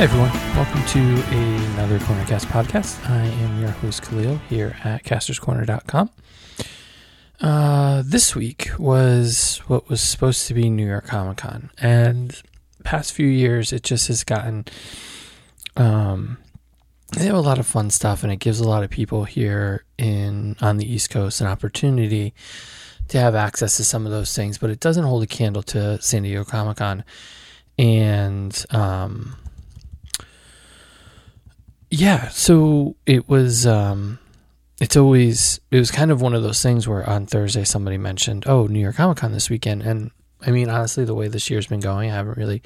Hi, everyone. Welcome to another Cornercast podcast. I am your host, Khalil, here at casterscorner.com. Uh, this week was what was supposed to be New York Comic Con, and past few years, it just has gotten. Um, they have a lot of fun stuff, and it gives a lot of people here in on the East Coast an opportunity to have access to some of those things. But it doesn't hold a candle to San Diego Comic Con, and um, yeah, so it was um it's always it was kind of one of those things where on Thursday somebody mentioned, "Oh, New York Comic Con this weekend." And I mean, honestly, the way this year's been going, I haven't really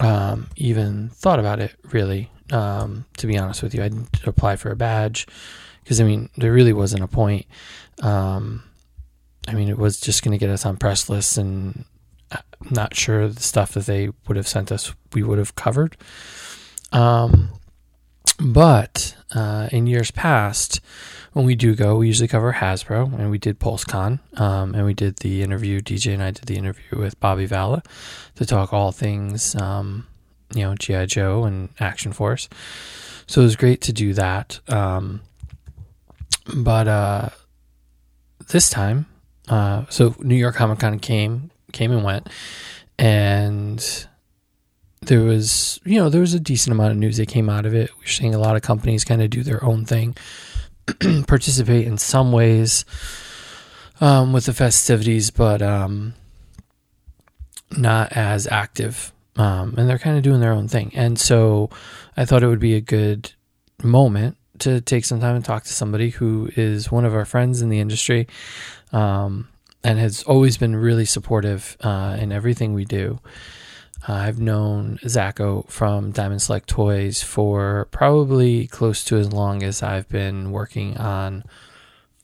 um even thought about it really. Um to be honest with you, I didn't apply for a badge because I mean, there really wasn't a point. Um I mean, it was just going to get us on press lists and I'm uh, not sure the stuff that they would have sent us we would have covered. Um but uh, in years past, when we do go, we usually cover Hasbro, and we did PulseCon, um, and we did the interview. DJ and I did the interview with Bobby Valla to talk all things, um, you know, GI Joe and Action Force. So it was great to do that. Um, but uh, this time, uh, so New York Comic Con came, came and went, and there was, you know, there was a decent amount of news that came out of it. We're seeing a lot of companies kind of do their own thing, participate in some ways um, with the festivities, but um, not as active. Um, and they're kind of doing their own thing. And so I thought it would be a good moment to take some time and talk to somebody who is one of our friends in the industry um, and has always been really supportive uh, in everything we do. I've known Zach Oat from Diamond Select Toys for probably close to as long as I've been working on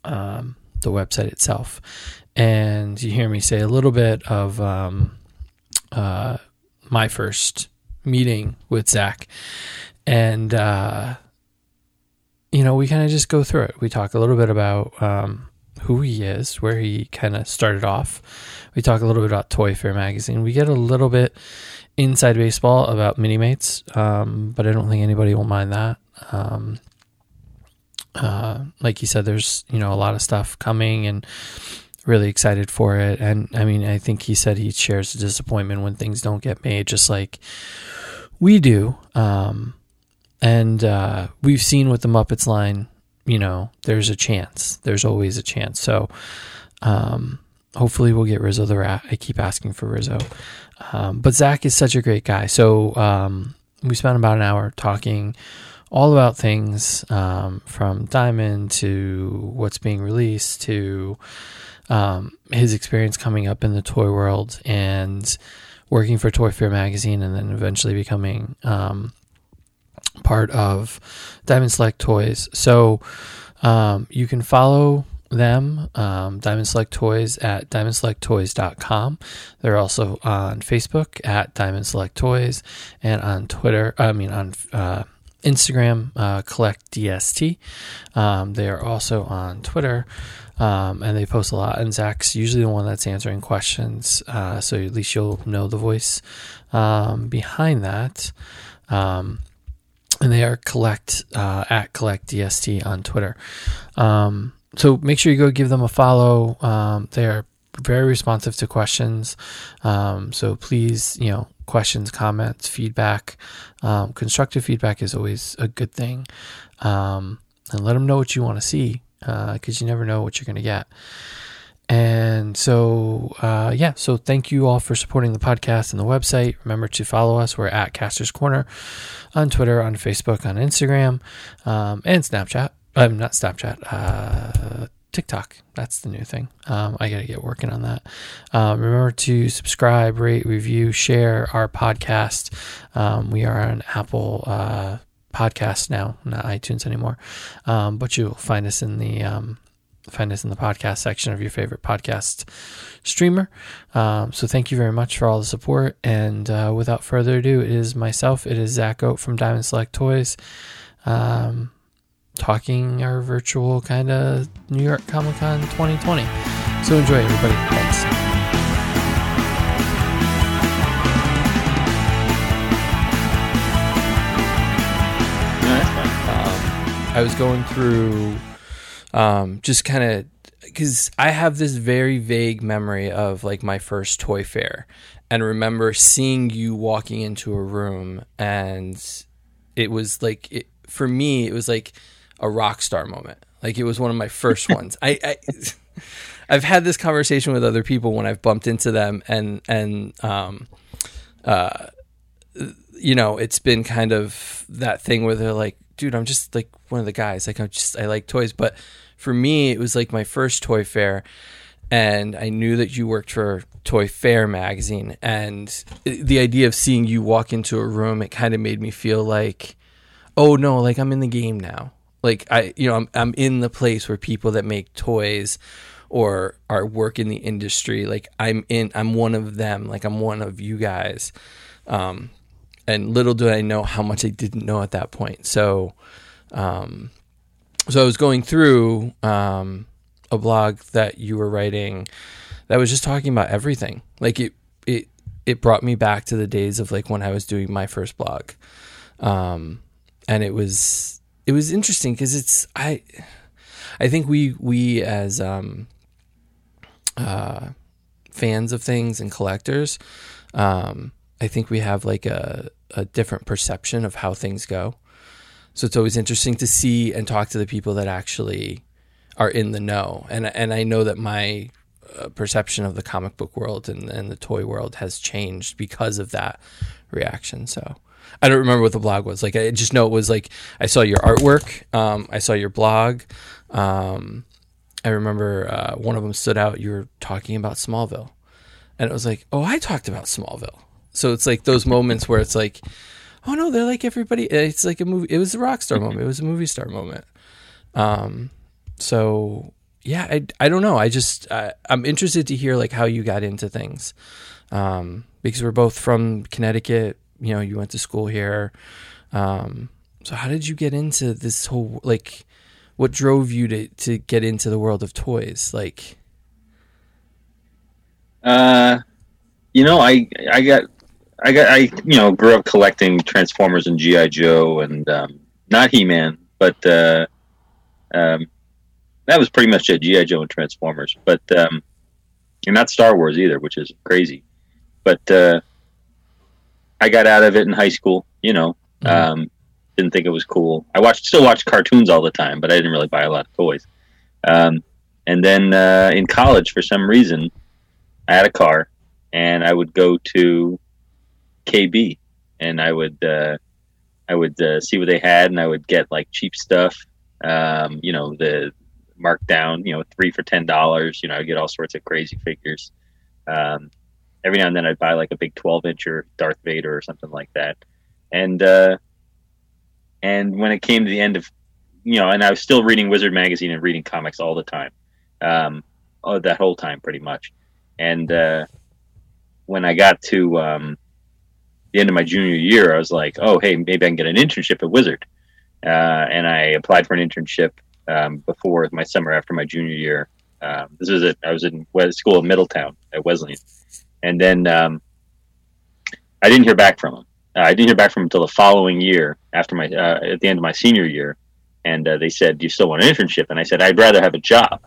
um, the website itself. And you hear me say a little bit of um, uh, my first meeting with Zach. And, uh, you know, we kind of just go through it. We talk a little bit about um, who he is, where he kind of started off. We talk a little bit about ToyFare magazine. We get a little bit inside baseball about mini mates, um, but I don't think anybody will mind that. Um, uh, like you said, there's you know a lot of stuff coming and really excited for it. And I mean, I think he said he shares the disappointment when things don't get made, just like we do. Um, and uh, we've seen with the Muppets line, you know, there's a chance. There's always a chance. So um, hopefully we'll get Rizzo the Rat. I keep asking for Rizzo. Um, but Zach is such a great guy. So um, we spent about an hour talking all about things um, from Diamond to what's being released to um, his experience coming up in the toy world and working for ToyFare magazine and then eventually becoming um, part of Diamond Select Toys. So um, you can follow them, um, Diamond Select Toys at diamondselecttoys.com. They're also on Facebook at Diamond Select Toys and on Twitter, I mean, on uh, Instagram, uh, Collect DST. Um, they are also on Twitter. Um, and they post a lot. And Zach's usually the one that's answering questions, uh, so at least you'll know the voice um, behind that. Um, and they are collect uh, at collect DST on Twitter. Um, so make sure you go give them a follow. Um, they are very responsive to questions. Um, so please, you know, questions, comments, feedback, um, constructive feedback is always a good thing. Um, and let them know what you want to see because uh, you never know what you're going to get. And so, uh, yeah, so thank you all for supporting the podcast and the website. Remember to follow us. We're at Casters Corner on Twitter, on Facebook, on Instagram, um, and Snapchat. I'm not Snapchat. Uh, TikTok. That's the new thing. Um, I got to get working on that. Um, remember to subscribe, rate, review, share our podcast. Um, we are on Apple uh, Podcast now, not iTunes anymore. Um, but you'll find us in the um, find us in the podcast section of your favorite podcast streamer. Um, so thank you very much for all the support. And uh, without further ado, it is myself, it is Zach Oat from Diamond Select Toys, um, talking our virtual kind of New York Comic Con 2020. So enjoy, everybody. Thanks. Um, I was going through um, just kind of because I have this very vague memory of like my first toy fair and remember seeing you walking into a room and it was like it, for me it was like a rock star moment. Like it was one of my first ones. I, I I've had this conversation with other people when I've bumped into them and and um uh you know it's been kind of that thing where they're like dude I'm just like one of the guys. Like I'm just I like toys. But for me, it was like my first toy fair, and I knew that you worked for ToyFare magazine, and the idea of seeing you walk into a room, it kind of made me feel like, oh no, like I'm in the game now. Like I, you know, I'm I'm in the place where people that make toys or are work in the industry, like I'm in, I'm one of them. Like I'm one of you guys. Um, and little do I know how much I didn't know at that point. So, um, so I was going through um, a blog that you were writing that was just talking about everything. Like it, it, it brought me back to the days of like when I was doing my first blog, um, and it was it was interesting because it's I, I think we we as um, uh, fans of things and collectors, um, I think we have like a a different perception of how things go. So it's always interesting to see and talk to the people that actually are in the know. And and I know that my uh, perception of the comic book world and, and the toy world has changed because of that reaction. So I don't remember what the blog was like. I just know it was like I saw your artwork. Um, I saw your blog. Um, I remember uh, one of them stood out. You were talking about Smallville, and it was like, oh, I talked about Smallville. So it's like those moments where it's like oh no, they're like everybody. It's like a movie. It was a rock star moment. It was a movie star moment. Um, so yeah, I, I don't know. I just I, am interested to hear like how you got into things, um, because we're both from Connecticut. You know, you went to school here. Um, so how did you get into this whole like? What drove you to to get into the world of toys? Like, uh, you know, I I got I got I you know grew up collecting Transformers and GI Joe and um, not He Man, but uh, um, that was pretty much it. GI Joe and Transformers, but um, and not Star Wars either, which is crazy. But uh, I got out of it in high school. You know, mm-hmm. um, didn't think it was cool. I watched still watched cartoons all the time, but I didn't really buy a lot of toys. Um, and then uh, in college, for some reason, I had a car, and I would go to KB, and I would uh, I would uh, see what they had, and I would get like cheap stuff. Um, you know, the markdown, you know, three for ten dollars. You know, I get all sorts of crazy figures. Um, every now and then, I'd buy like a big twelve incher Darth Vader or something like that. And uh, and when it came to the end of, you know, and I was still reading Wizard magazine and reading comics all the time, um, oh, that whole time pretty much. And uh, when I got to um, the end of my junior year, I was like, oh, hey, maybe I can get an internship at Wizard. Uh, and I applied for an internship um, before my summer after my junior year. Um, this was it. I was in school in Middletown at Wesleyan, and then um, I didn't hear back from them. Uh, I didn't hear back from them until the following year, after my uh, at the end of my senior year, and uh, they said, "Do you still want an internship?" And I said, "I'd rather have a job."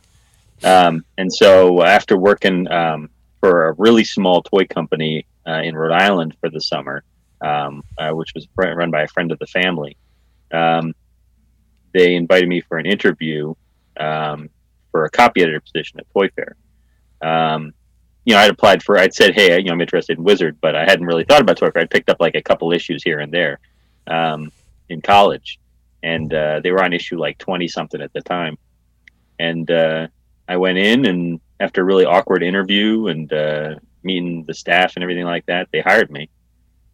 Um, and so after working um, for a really small toy company uh, in Rhode Island for the summer, um, uh, which was run by a friend of the family. Um, they invited me for an interview um, for a copy editor position at ToyFare. Um, you know, I'd applied for, I'd said, hey, you know, I'm interested in Wizard, but I hadn't really thought about ToyFare. I'd picked up like a couple issues here and there um, in college, and uh, they were on issue like 20 something at the time. And uh, I went in, and after a really awkward interview and uh, meeting the staff and everything like that, they hired me,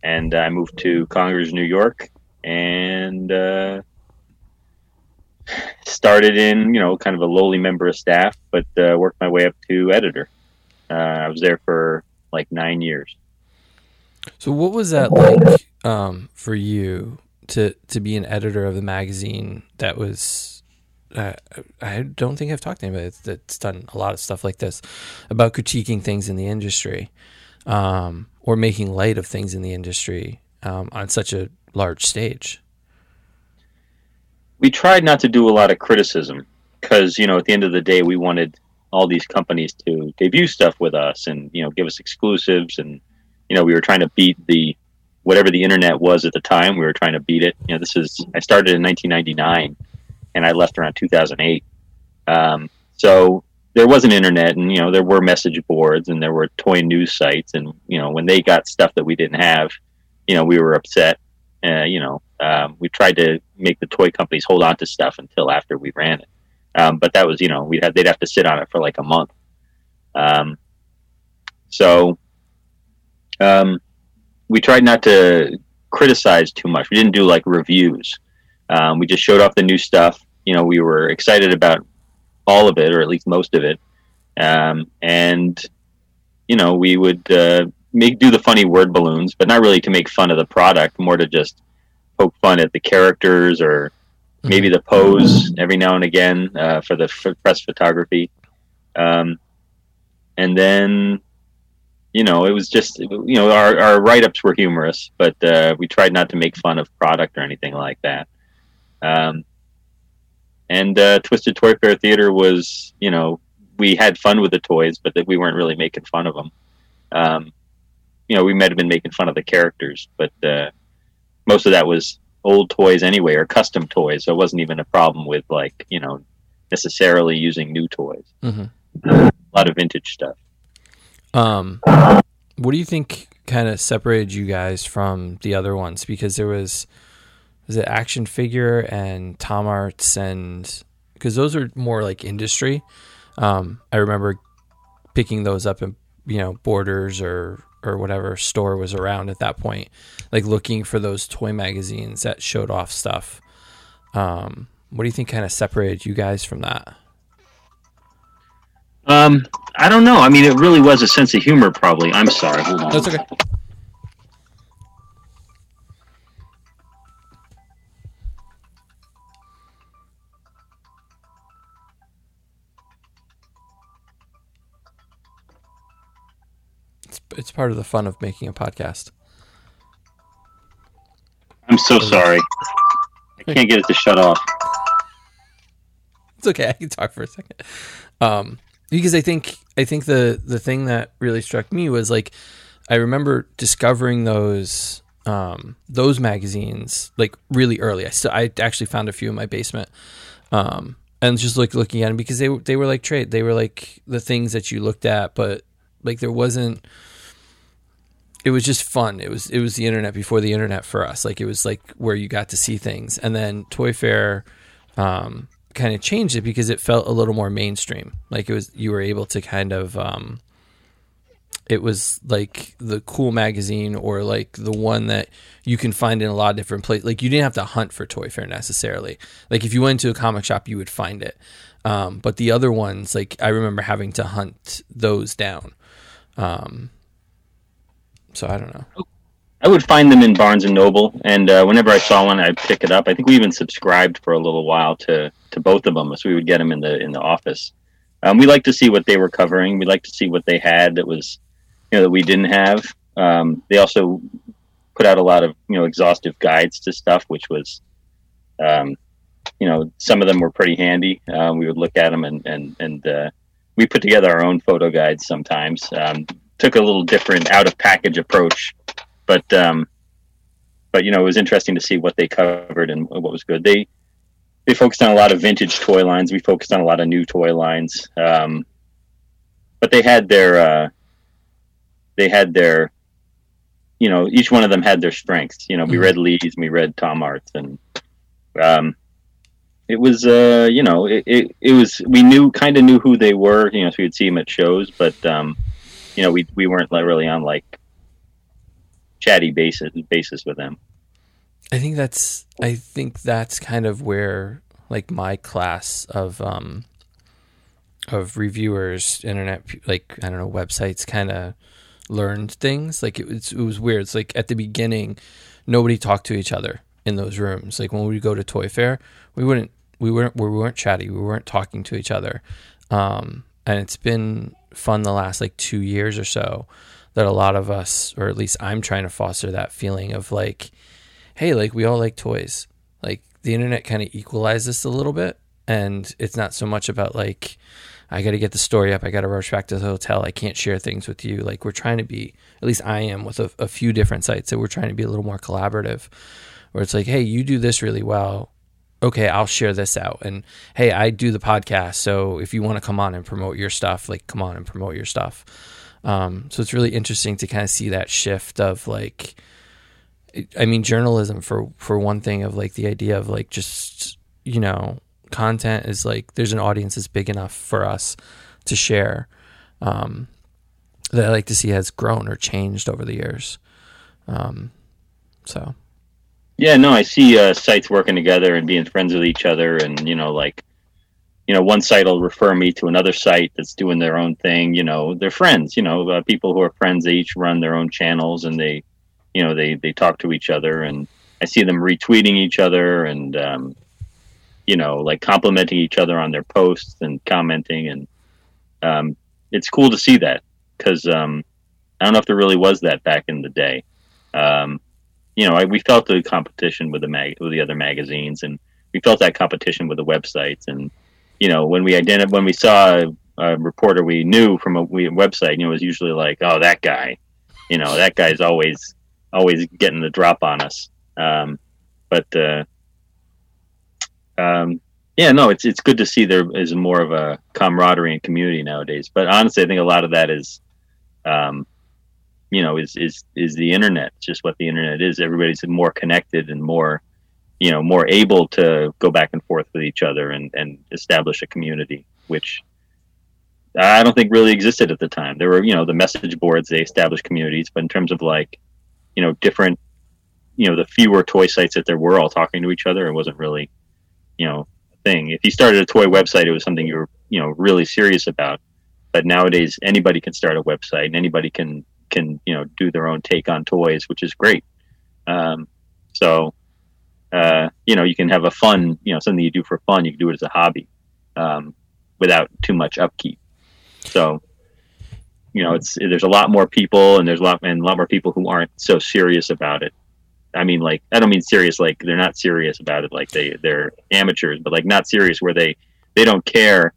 and I moved to Congers, New York, and uh, started in you know kind of a lowly member of staff, but uh, worked my way up to editor. Uh, I was there for like nine years. So, what was that like um, for you to to be an editor of the magazine that was uh, I don't think I've talked to anybody that's done a lot of stuff like this about critiquing things in the industry um, or making light of things in the industry um, on such a large stage. we tried not to do a lot of criticism because you know at the end of the day we wanted all these companies to debut stuff with us and you know give us exclusives and you know we were trying to beat the whatever the internet was at the time we were trying to beat it you know this is i started in 1999 and i left around 2008 um, so there was an internet and you know there were message boards and there were toy news sites and you know when they got stuff that we didn't have you know we were upset. Uh, you know um, we tried to make the toy companies hold on to stuff until after we ran it. Um, but that was you know we had they'd have to sit on it for like a month. Um, so um, we tried not to criticize too much. We didn't do like reviews um, we just showed off the new stuff you know we were excited about all of it, or at least most of it. Um, and you know, we would uh, make do the funny word balloons, but not really to make fun of the product, more to just poke fun at the characters or maybe the pose every now and again uh, for the for press photography. Um, and then, you know, it was just you know our, our write ups were humorous, but uh, we tried not to make fun of product or anything like that. Um, and uh, Twisted ToyFare Theater was, you know, we had fun with the toys, but that we weren't really making fun of them. Um, you know, we might have been making fun of the characters, but uh, most of that was old toys anyway, or custom toys. So it wasn't even a problem with like, you know, necessarily using new toys. Mm-hmm. Uh, a lot of vintage stuff. Um, what do you think kind of separated you guys from the other ones? Because there was is it action figure and Tomart's and because those are more like industry. Um, I remember picking those up in you know Borders or or whatever store was around at that point, like looking for those toy magazines that showed off stuff. Um, what do you think kind of separated you guys from that? Um, I don't know. I mean, it really was a sense of humor, probably. I'm sorry. Hold on. That's okay. It's part of the fun of making a podcast. I'm so sorry. I can't get it to shut off. It's okay. I can talk for a second. Um, because I think I think the the thing that really struck me was like I remember discovering those um, those magazines like really early. I still I actually found a few in my basement. Um, and just like looking at them because they they were like trade. They were like the things that you looked at, but like there wasn't it was just fun. It was it was the internet before the internet for us. Like it was like where you got to see things, and then ToyFare um, kind of changed it because it felt a little more mainstream. Like it was you were able to kind of um, it was like the cool magazine or like the one that you can find in a lot of different places. Like you didn't have to hunt for ToyFare necessarily. Like if you went to a comic shop, you would find it. Um, but the other ones, like I remember having to hunt those down. Um, so I don't know. I would find them in Barnes and Noble, and uh, whenever I saw one, I'd pick it up. I think we even subscribed for a little while to to both of them, so we would get them in the in the office. Um, we like to see what they were covering. We like to see what they had that was, you know, that we didn't have. Um, they also put out a lot of you know exhaustive guides to stuff, which was, um, you know, some of them were pretty handy. Um, we would look at them and and and uh, we put together our own photo guides sometimes. Took a little different out of package approach, but um, but you know it was interesting to see what they covered and what was good. They they focused on a lot of vintage toy lines. We focused on a lot of new toy lines, um, but they had their uh, they had their you know each one of them had their strengths. You know, we mm-hmm. read Lee's, we read Tomart's, and um, it was uh, you know it, it, it was we knew kind of knew who they were. You know, so we would see them at shows, but um, you know, we we weren't really on like chatty basis basis with them. I think that's I think that's kind of where like my class of um of reviewers, internet like I don't know websites, kind of learned things. Like it was it was weird. It's like at the beginning, nobody talked to each other in those rooms. Like when we go to Toy Fair, we wouldn't we weren't we weren't chatty. We weren't talking to each other. Um, and it's been fun the last like two years or so that a lot of us, or at least I'm trying to foster that feeling of like, hey, like we all like toys. Like the internet kind of equalizes this a little bit, and it's not so much about like I got to get the story up. I got to rush back to the hotel. I can't share things with you. Like we're trying to be, at least I am with a, a few different sites that we're trying to be a little more collaborative. Where it's like, hey, you do this really well. Okay, I'll share this out. And hey, I do the podcast. So if you want to come on and promote your stuff, like come on and promote your stuff. Um, so it's really interesting to kind of see that shift of like, I mean, journalism for for one thing of like the idea of like just you know content is like there's an audience that's big enough for us to share um, that I like to see has grown or changed over the years. Um, so, yeah, no, I see uh, sites working together and being friends with each other, and you know, like, you know, one site will refer me to another site that's doing their own thing. You know, they're friends. You know, uh, people who are friends, they each run their own channels, and they, you know, they they talk to each other, and I see them retweeting each other, and um, you know, like complimenting each other on their posts and commenting, and um, it's cool to see that because um, I don't know if there really was that back in the day. Um, you know, I, we felt the competition with the mag with the other magazines, and we felt that competition with the websites. And you know, when we identified when we saw a, a, reporter we knew from a, we, a website, you know, it was usually like, oh, that guy, you know, that guy's always always getting the drop on us. Um, but uh, um, yeah, no, it's it's good to see there is more of a camaraderie and community nowadays. But honestly, I think a lot of that is, um, you know, is is is the internet. just what the internet is. Everybody's more connected and more, you know, more able to go back and forth with each other and and establish a community, which I don't think really existed at the time. There were, you know, the message boards they established communities, but in terms of like, you know, different, you know, the fewer toy sites that there were all talking to each other, it wasn't really you know a thing. If you started a toy website, it was something you were you know really serious about. But nowadays, anybody can start a website, and anybody can can you know do their own take on toys, which is great. Um, so uh, you know you can have a fun you know something you do for fun. You can do it as a hobby um, without too much upkeep. So you know it's there's a lot more people, and there's a lot and a lot more people who aren't so serious about it. I mean, like I don't mean serious like they're not serious about it, like they they're amateurs, but like not serious where they they don't care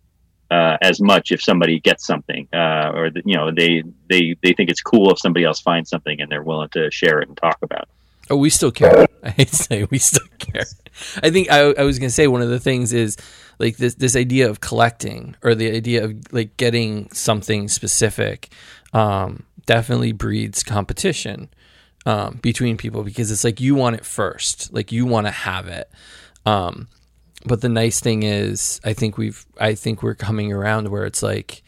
uh, as much if somebody gets something, uh, or the, you know they they they think it's cool if somebody else finds something and they're willing to share it and talk about it. Oh, we still care. I hate to say we still care. I think I, I was going to say one of the things is like this this idea of collecting or the idea of like getting something specific um, definitely breeds competition um, between people because it's like you want it first, like you want to have it. Um, but the nice thing is, I think we've, I think we're coming around where it's like,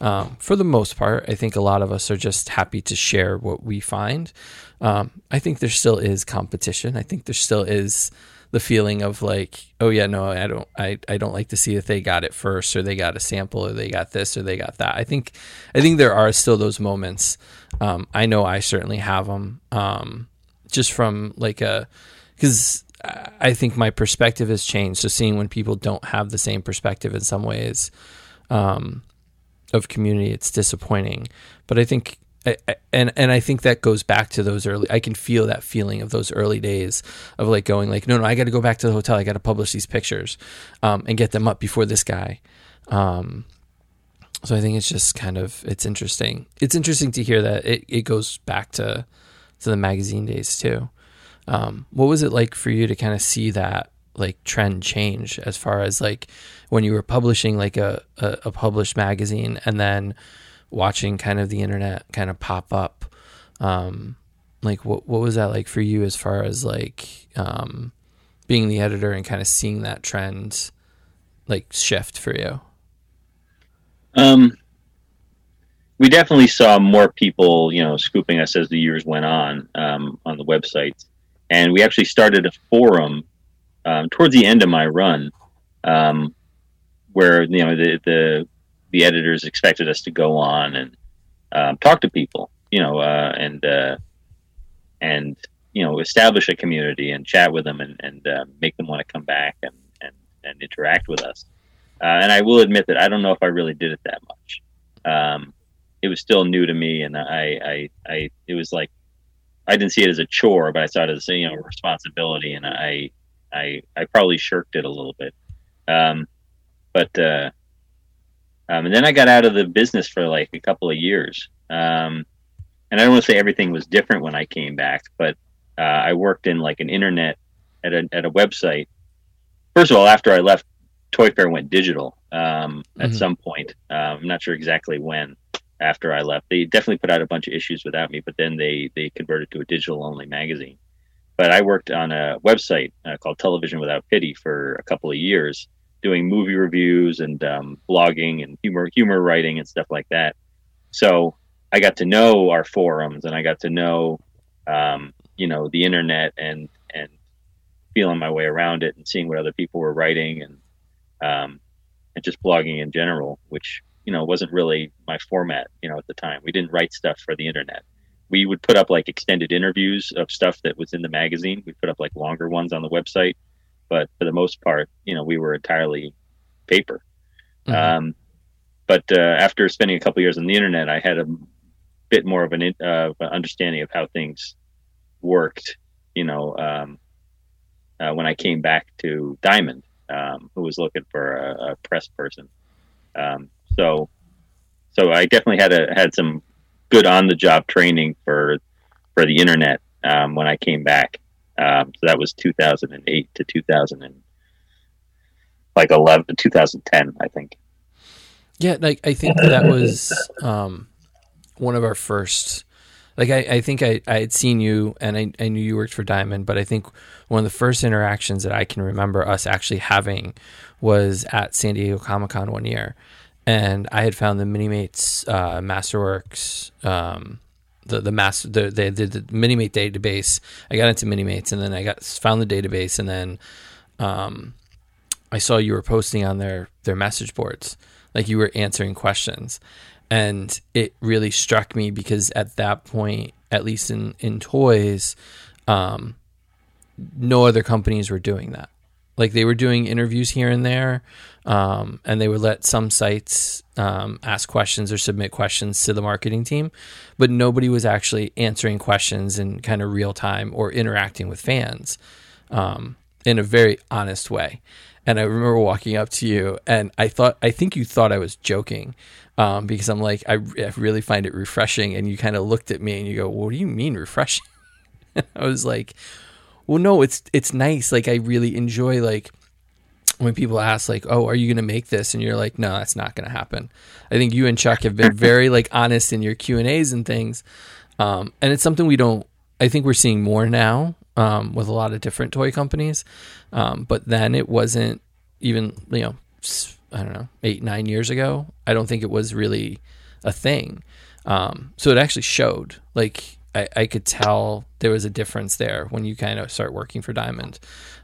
um, for the most part, I think a lot of us are just happy to share what we find. Um, I think there still is competition. I think there still is the feeling of like, oh yeah, no, I don't, I, I don't like to see if they got it first or they got a sample or they got this or they got that. I think, I think there are still those moments. Um, I know I certainly have them. Um, just from like a, because I think my perspective has changed. So seeing when people don't have the same perspective in some ways, um, of community, it's disappointing. But I think I, and and I think that goes back to those early. I can feel that feeling of those early days of like going like, no, no, I got to go back to the hotel. I got to publish these pictures, um, and get them up before this guy. Um, so I think it's just kind of it's interesting. It's interesting to hear that it, it goes back to to the magazine days too. Um, what was it like for you to kind of see that like trend change as far as like when you were publishing like a, a, a published magazine and then watching kind of the internet kind of pop up? Um, like what what was that like for you as far as like um, being the editor and kind of seeing that trend like shift for you? Um we definitely saw more people you know scooping us as the years went on um, on the websites and we actually started a forum um, towards the end of my run um, where you know the, the the editors expected us to go on and um, talk to people, you know, uh, and uh, and you know establish a community and chat with them and, and uh, make them want to come back and, and, and interact with us. Uh, and I will admit that I don't know if I really did it that much. Um, it was still new to me, and I, I, I, it was like I didn't see it as a chore, but I saw it as you know a responsibility, and I, I I probably shirked it a little bit. Um, but uh, um, and then I got out of the business for like a couple of years. Um, and I don't want to say everything was different when I came back, but uh, I worked in like an internet at a at a website. First of all, after I left, ToyFare went digital um, at Mhm. some point. Um, I'm not sure exactly when. After I left, they definitely put out a bunch of issues without me, but then they they converted to a digital only magazine. But I worked on a website uh, called Television Without Pity for a couple of years, doing movie reviews and um, blogging and humor humor writing and stuff like that. So I got to know our forums and I got to know, um, you know, the internet and and feeling my way around it and seeing what other people were writing and um, and just blogging in general, which you know wasn't really my format, you know, at the time. We didn't write stuff for the internet. We would put up like extended interviews of stuff that was in the magazine. We put up like longer ones on the website, but for the most part, you know, we were entirely paper. Mhm. Um, but uh, after spending a couple years on the internet, I had a bit more of an uh, understanding of how things worked. You know, um, uh, when I came back to Diamond, um, who was looking for a, a press person. Um, so, so I definitely had a had some good on the job training for for the internet um, when I came back. Um, so that was 2008 to 2000 and like 11 2010, I think. Yeah, like I think that was um, one of our first. Like I, I think I, I had seen you and I, I knew you worked for Diamond, but I think one of the first interactions that I can remember us actually having was at San Diego Comic Con one year, and I had found the Minimates uh, Masterworks, um, the the master the they did the Minimate database. I got into Minimates and then I got found the database and then um, I saw you were posting on their their message boards, like you were answering questions, and it really struck me because at that point, at least in in toys, um, no other companies were doing that. Like they were doing interviews here and there, um, and they would let some sites um, ask questions or submit questions to the marketing team, but nobody was actually answering questions in kind of real time or interacting with fans um, in a very honest way. And I remember walking up to you, and I thought, I think you thought I was joking, um, because I'm like, I, I really find it refreshing. And you kind of looked at me and you go, "What do you mean refreshing?" I was like, "Well, no, it's it's nice. Like I really enjoy like." When people ask like, "Oh, are you going to make this?" and you're like, "No, that's not going to happen." I think you and Chuck have been very like honest in your Q and A's and things, um, and it's something we don't. I think we're seeing more now um, with a lot of different toy companies, um, but then it wasn't even you know i don't know eight nine years ago. I don't think it was really a thing. Um, so it actually showed. Like I, I could tell there was a difference there when you kind of start working for Diamond,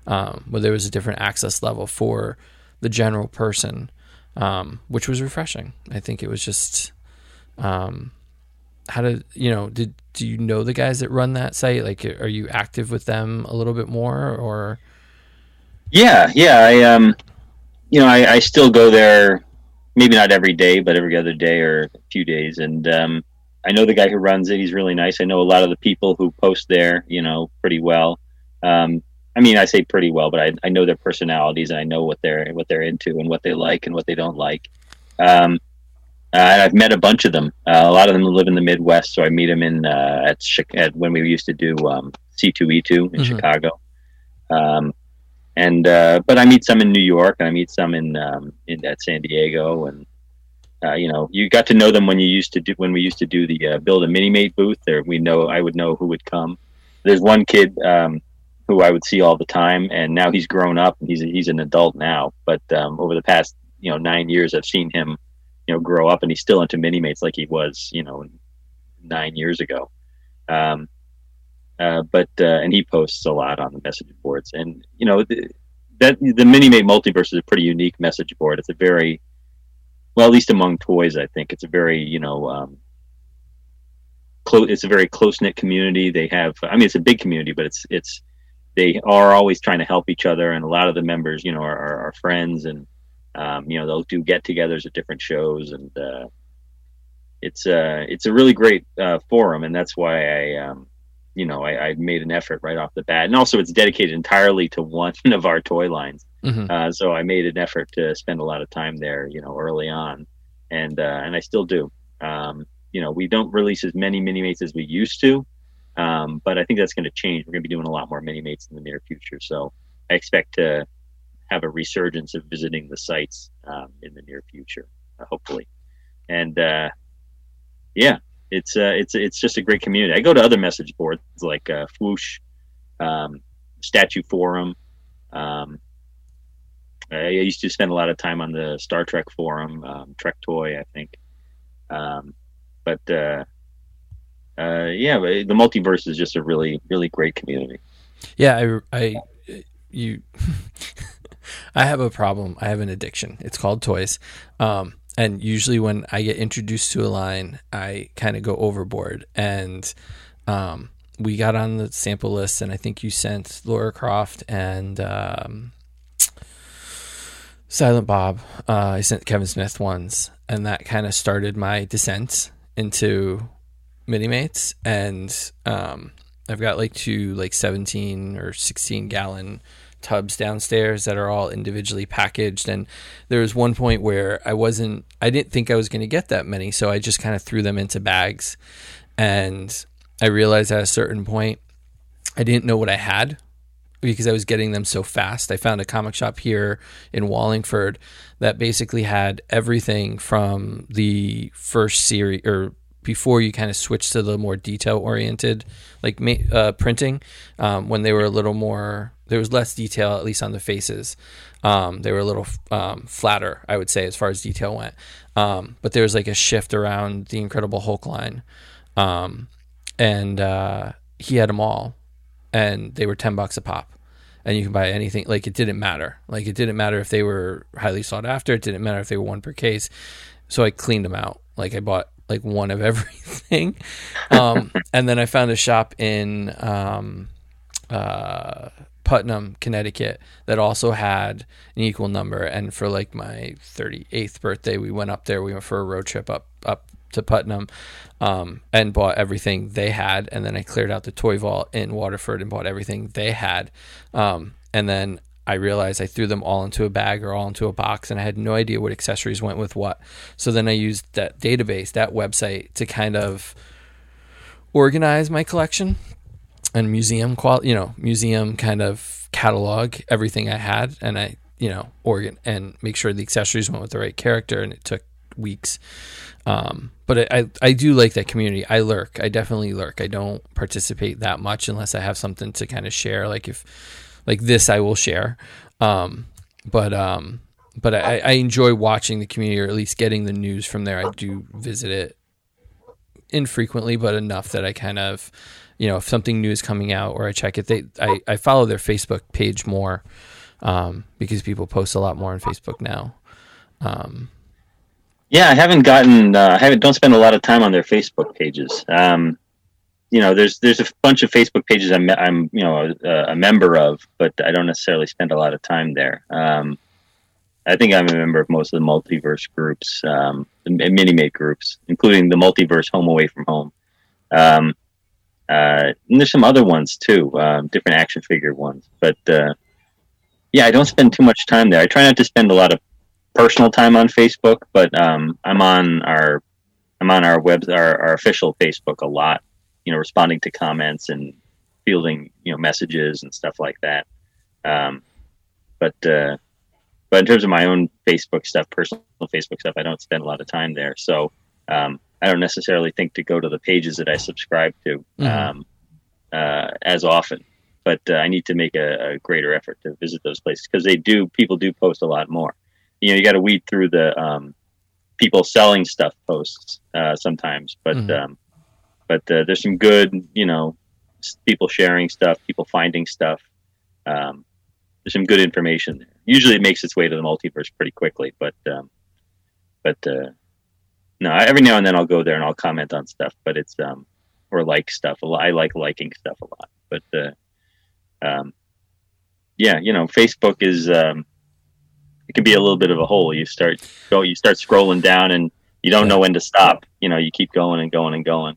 um, where there was a different access level for the general person, um, which was refreshing. I think it was just um, how to you know did do you know the guys that run that site? Like, are you active with them a little bit more or? Yeah, yeah. I um, you know, I, I still go there, maybe not every day, but every other day or a few days, and um, I know the guy who runs it. He's really nice. I know a lot of the people who post there, you know, pretty well. Um, I mean, I say pretty well, but I, I know their personalities and I know what they're what they're into and what they like and what they don't like. Um, uh, and I've met a bunch of them. Uh, a lot of them live in the Midwest, so I meet them in uh, at, at when we used to do um, C2E2 in Mhm. Chicago. Um, and uh, but I meet some in New York, and I meet some in um, in at San Diego, and uh, you know, you got to know them when you used to do when we used to do the uh, build a mini mate booth. There, we know I would know who would come. There's one kid um, who I would see all the time, and now he's grown up and he's he's an adult now. But um, over the past you know nine years, I've seen him you know grow up, and he's still into mini mates like he was you know nine years ago. Um, uh, but uh, and he posts a lot on the message boards, and you know the, that the Minimate Multiverse is a pretty unique message board. It's a very well, at least among toys, I think it's a very you know um, close. It's a very close knit community. They have, I mean, it's a big community, but it's it's they are always trying to help each other, and a lot of the members, you know, are, are, are friends, and um, you know they'll do get-togethers at different shows, and uh, it's uh it's a really great uh, forum, and that's why I um, you know, I, I, made an effort right off the bat, and also it's dedicated entirely to one of our toy lines. Mm-hmm. Uh, so I made an effort to spend a lot of time there, you know, early on, and uh, and I still do. Um, you know, we don't release as many mini mates as we used to, um, but I think that's going to change. We're going to be doing a lot more mini mates in the near future. So I expect to have a resurgence of visiting the sites um, in the near future, uh, hopefully. And uh, yeah, it's uh, it's it's just a great community. I go to other message boards like uh, Fwoosh, um, Statue Forum. Um, I used to spend a lot of time on the Star Trek forum, um, Trek Toy, I think. Um, but uh, uh, yeah, the multiverse is just a really, really great community. Yeah, I, I you, I have a problem. I have an addiction. It's called toys. Um, and usually when I get introduced to a line, I kind of go overboard. And um, we got on the sample list, and I think you sent Laura Croft and um, Silent Bob. Uh, I sent Kevin Smith ones, and that kind of started my descent into mini mates. And um, I've got like two like 17 or 16 gallon tubs downstairs that are all individually packaged. And there was one point where I wasn't, I didn't think I was going to get that many. So I just kind of threw them into bags. And I realized at a certain point, I didn't know what I had because I was getting them so fast. I found a comic shop here in Wallingford that basically had everything from the first series or before you kind of switch to the more detail oriented like uh, printing um, when they were a little more there was less detail at least on the faces. Um, they were a little um, flatter i would say as far as detail went. Um, but there was like a shift around the incredible hulk line. Um, and uh, he had them all and they were 10 bucks a pop. And you can buy anything like it didn't matter. Like it didn't matter if they were highly sought after it didn't matter if they were one per case. So i cleaned them out. Like i bought like one of everything. Um, and then I found a shop in um, uh, Putnam, Connecticut that also had an equal number. And for like my 38th birthday, we went up there. We went for a road trip up up to Putnam um, and bought everything they had. And then I cleared out the toy vault in Waterford and bought everything they had. Um, and then I realized I threw them all into a bag or all into a box and I had no idea what accessories went with what. So then I used that database, that website to kind of organize my collection and museum qual you know, museum kind of catalog everything I had and I, you know, organ and make sure the accessories went with the right character and it took weeks. Um, but I, I do like that community. I lurk. I definitely lurk. I don't participate that much unless I have something to kind of share. Like if like this I will share. Um, but um, but I, I enjoy watching the community or at least getting the news from there. I do visit it infrequently, but enough that I kind of, you know, if something new is coming out or I check it, they I, I follow their Facebook page more um, because people post a lot more on Facebook now. Um, yeah, I haven't gotten. Uh, I haven't. Don't spend a lot of time on their Facebook pages. Um, you know, there's there's a bunch of Facebook pages I'm I'm you know a, a member of, but I don't necessarily spend a lot of time there. Um, I think I'm a member of most of the multiverse groups, um, mini mate groups, including the multiverse Home Away from Home. Um, uh, and there's some other ones too, um, different action figure ones. But uh, yeah, I don't spend too much time there. I try not to spend a lot of personal time on Facebook, but um, I'm on our I'm on our web our, our official Facebook a lot you know, responding to comments and fielding, you know, messages and stuff like that. Um, but, uh, but in terms of my own Facebook stuff, personal Facebook stuff, I don't spend a lot of time there. So, um, I don't necessarily think to go to the pages that I subscribe to, mm-hmm. um, uh, as often, but uh, I need to make a, a, greater effort to visit those places because they do, people do post a lot more. You know, you got to weed through the, um, people selling stuff posts, uh, sometimes, but, mm-hmm. um, but uh, there's some good, you know, people sharing stuff, people finding stuff. Um, there's some good information there. Usually, it makes its way to the multiverse pretty quickly, but um, but uh, no, every now and then I'll go there and I'll comment on stuff, but it's um, or like stuff. I like liking stuff a lot, but uh, um, yeah, you know, Facebook is um, it can be a little bit of a hole. You start go, you start scrolling down and you don't know when to stop. You know, you keep going and going and going.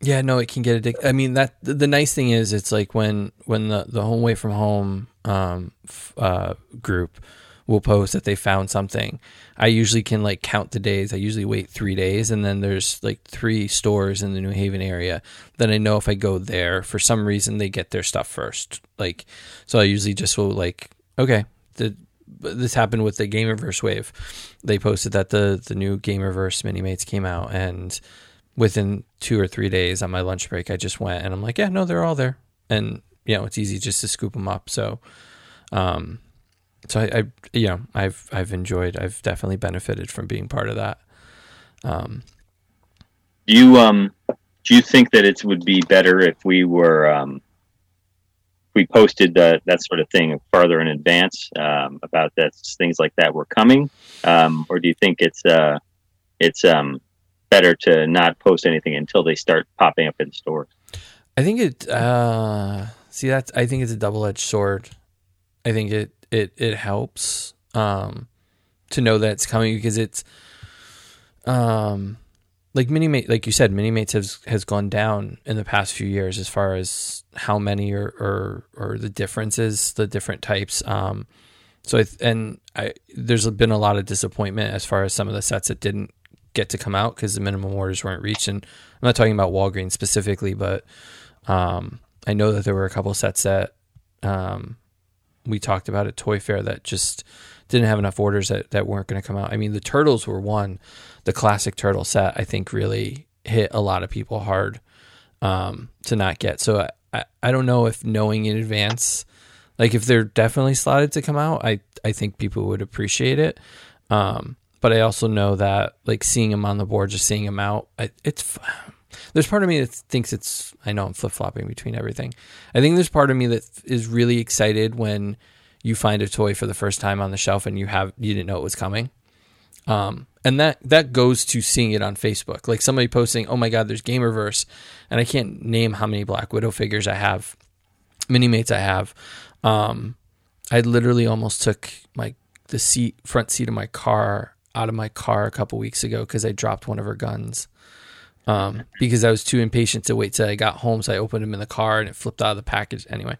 Yeah, no, it can get addicted. I mean, that the, nice thing is, it's like when when the the home away from home um, f- uh, group will post that they found something. I usually can like count the days. I usually wait three days, and then there's like three stores in the New Haven area. Then I know if I go there for some reason they get their stuff first. Like, so I usually just will like, okay, the this happened with the Gamerverse wave. They posted that the the new Gamerverse mini mates came out, and within two or three days on my lunch break, I just went and I'm like, yeah, no, they're all there, and you know, it's easy just to scoop them up. So, um, so I, I you know, I've I've enjoyed, I've definitely benefited from being part of that. Um, do you um do you think that it would be better if we were um we posted that that sort of thing farther in advance um, about that things like that were coming, um, or do you think it's uh, it's um, better to not post anything until they start popping up in stores? I think it. Uh, see, that's. I think it's a double edged sword. I think it it it helps um, to know that it's coming because it's um like mini mate like you said mini mates has has gone down in the past few years as far as how many or or, or the differences the different types um so I, and I there's been a lot of disappointment as far as some of the sets that didn't get to come out because the minimum orders weren't reached and I'm not talking about Walgreens specifically but um I know that there were a couple sets that um we talked about at Toy Fair that just didn't have enough orders that, that weren't going to come out. I mean, the turtles were one, the classic turtle set, I think really hit a lot of people hard um, to not get. So I, I don't know if knowing in advance, like if they're definitely slotted to come out, I, I think people would appreciate it. Um, but I also know that like seeing him on the board, just seeing him out, I, it's there's part of me that thinks it's I know I'm flip flopping between everything. I think there's part of me that is really excited when you find a toy for the first time on the shelf and you have you didn't know it was coming. Um, and that that goes to seeing it on Facebook, like somebody posting, "Oh my God, there's Gamerverse," and I can't name how many Black Widow figures I have, mini mates I have. Um, I literally almost took my the seat front seat of my car out of my car a couple weeks ago because I dropped one of her guns. Um, because I was too impatient to wait till I got home, so I opened them in the car and it flipped out of the package. Anyway,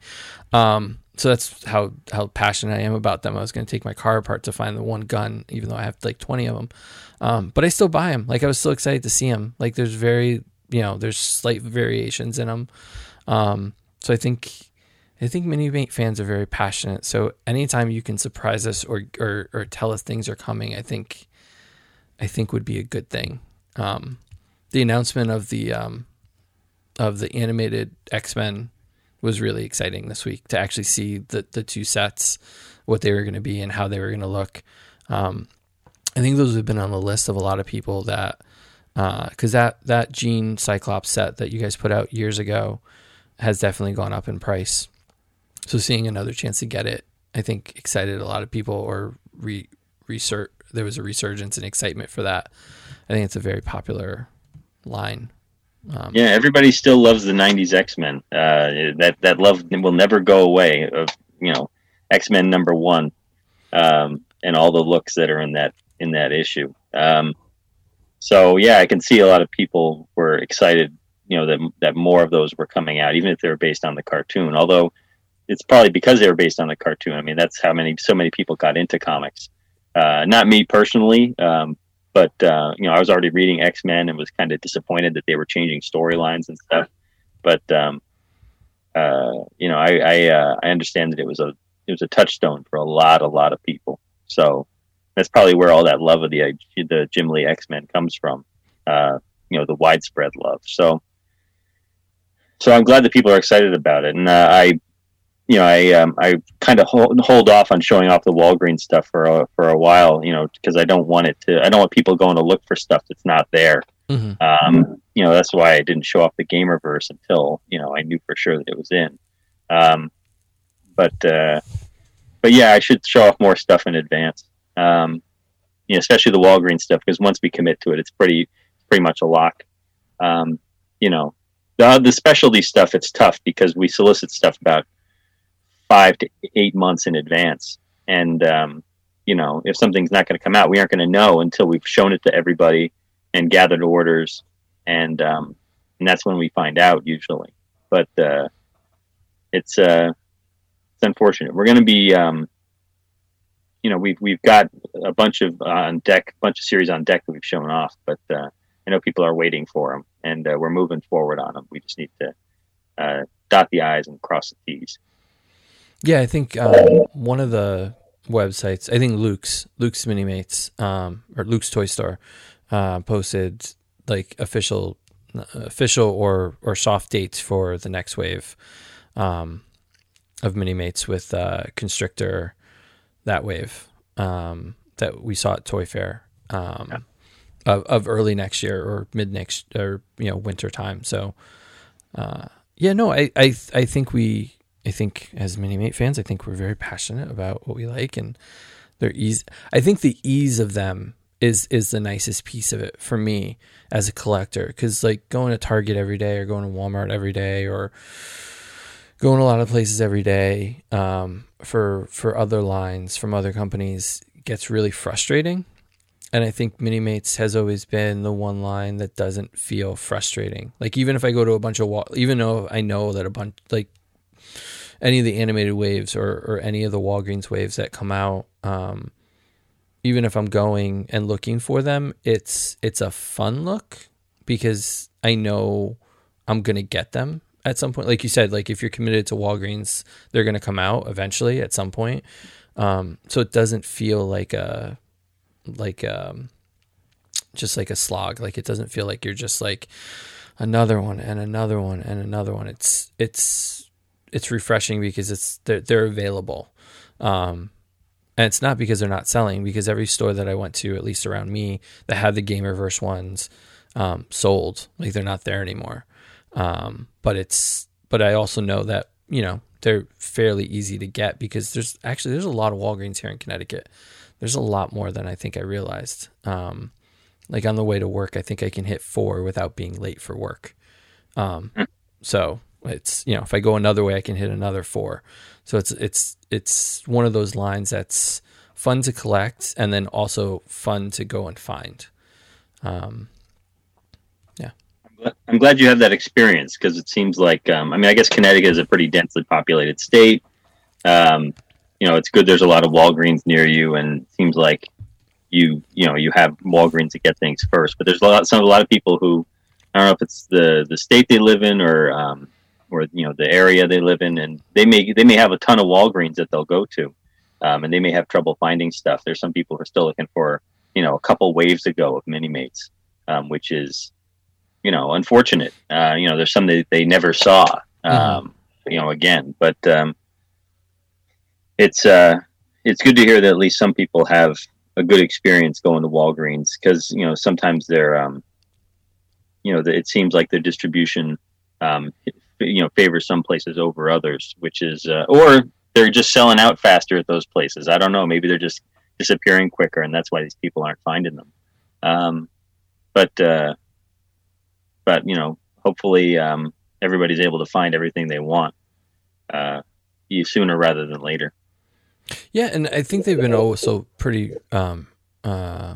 um, so that's how how passionate I am about them. I was going to take my car apart to find the one gun, even though I have like twenty of them. Um, but I still buy them. Like I was still excited to see them. Like there's very you know there's slight variations in them. Um, so I think I think mate fans are very passionate. So anytime you can surprise us or or, or tell us things are coming, I think I think would be a good thing. Um, the announcement of the um, of the animated X Men was really exciting this week to actually see the the two sets, what they were going to be and how they were going to look. Um, I think those have been on the list of a lot of people that because uh, that that Jean Cyclops set that you guys put out years ago has definitely gone up in price. So seeing another chance to get it, I think excited a lot of people or re research there was a resurgence and excitement for that. I think it's a very popular line um, yeah, everybody still loves the '90s X Men. Uh, that that love will never go away. Of you know, X Men number one, um, and all the looks that are in that in that issue. Um, so yeah, I can see a lot of people were excited. You know that that more of those were coming out, even if they were based on the cartoon. Although it's probably because they were based on the cartoon. I mean, that's how many so many people got into comics. Uh, not me personally, um, but uh, you know, I was already reading X Men and was kind of disappointed that they were changing storylines and stuff. But um, uh, you know, I I, uh, I understand that it was a it was a touchstone for a lot a lot of people. So that's probably where all that love of the the Jim Lee X Men comes from. Uh, you know, the widespread love. So so I'm glad that people are excited about it, and uh, I you know, I um, I kind of hold, hold off on showing off the Walgreens stuff for a, for a while, you know, because I don't want it to. I don't want people going to look for stuff that's not there. Mm-hmm. Um, you know, that's why I didn't show off the Gamerverse until you know I knew for sure that it was in. Um, but uh, but yeah, I should show off more stuff in advance. Um, you know, especially the Walgreens stuff because once we commit to it, it's pretty pretty much a lock. Um, you know, the the specialty stuff it's tough because we solicit stuff about five to eight months in advance. And, um, you know, if something's not going to come out, we aren't going to know until we've shown it to everybody and gathered orders and, um, and that's when we find out usually. But uh, it's uh, it's unfortunate. We're going to be, um, you know, we've we've got a bunch of uh, on deck, a bunch of series on deck that we've shown off, but uh, I know people are waiting for them, and uh, we're moving forward on them. We just need to uh, dot the i's and cross the t's. Yeah, I think um, one of the websites, I think Luke's Luke's Minimates um, or Luke's Toy Store uh, posted like official official or or soft dates for the next wave um, of Minimates with uh, Constrictor that wave um, that we saw at Toy Fair um, yeah. of, of early next year or mid next or you know winter time. So uh, yeah, no, I I I think we I think as mini Minimate fans, I think we're very passionate about what we like and their ease. I think the ease of them is is the nicest piece of it for me as a collector because like going to Target every day or going to Walmart every day or going a lot of places every day um, for for other lines from other companies gets really frustrating. And I think Minimates has always been the one line that doesn't feel frustrating. Like even if I go to a bunch of even though I know that a bunch like any of the animated waves or, or any of the Walgreens waves that come out, um, even if I'm going and looking for them, it's it's a fun look because I know I'm gonna get them at some point. Like you said, like if you're committed to Walgreens, they're gonna come out eventually at some point. Um, so it doesn't feel like a like um just like a slog. Like it doesn't feel like you're just like another one and another one and another one. It's it's it's refreshing because it's they're, they're available. Um, and it's not because they're not selling, because every store that I went to, at least around me, that had the Gamerverse ones, um, sold. Like they're not there anymore. Um, but it's, but I also know that you know they're fairly easy to get because there's actually there's a lot of Walgreens here in Connecticut. There's a lot more than I think I realized. Um, like on the way to work, I think I can hit four without being late for work. Um, so it's you know if I go another way, I can hit another four. So it's it's it's one of those lines that's fun to collect and then also fun to go and find. Um, yeah, I'm glad you have that experience because it seems like um, I mean I guess Connecticut is a pretty densely populated state. Um, you know, it's good. There's a lot of Walgreens near you, and it seems like you you know you have Walgreens to get things first. But there's a lot some a lot of people who I don't know if it's the the state they live in or um, or you know the area they live in, and they may they may have a ton of Walgreens that they'll go to, um, and they may have trouble finding stuff. There's some people who are still looking for you know a couple waves ago of Minimates, um, which is you know unfortunate. Uh, you know, there's some that they never saw. Mm-hmm. Um. You know, again, but um, it's uh, it's good to hear that at least some people have a good experience going to Walgreens because you know sometimes they're um, you know it seems like their distribution um, you know favors some places over others, which is uh, or they're just selling out faster at those places. I don't know. Maybe they're just disappearing quicker, and that's why these people aren't finding them. Um, but uh, but you know, hopefully um, everybody's able to find everything they want uh, sooner rather than later. Yeah, and I think they've been also pretty um, uh,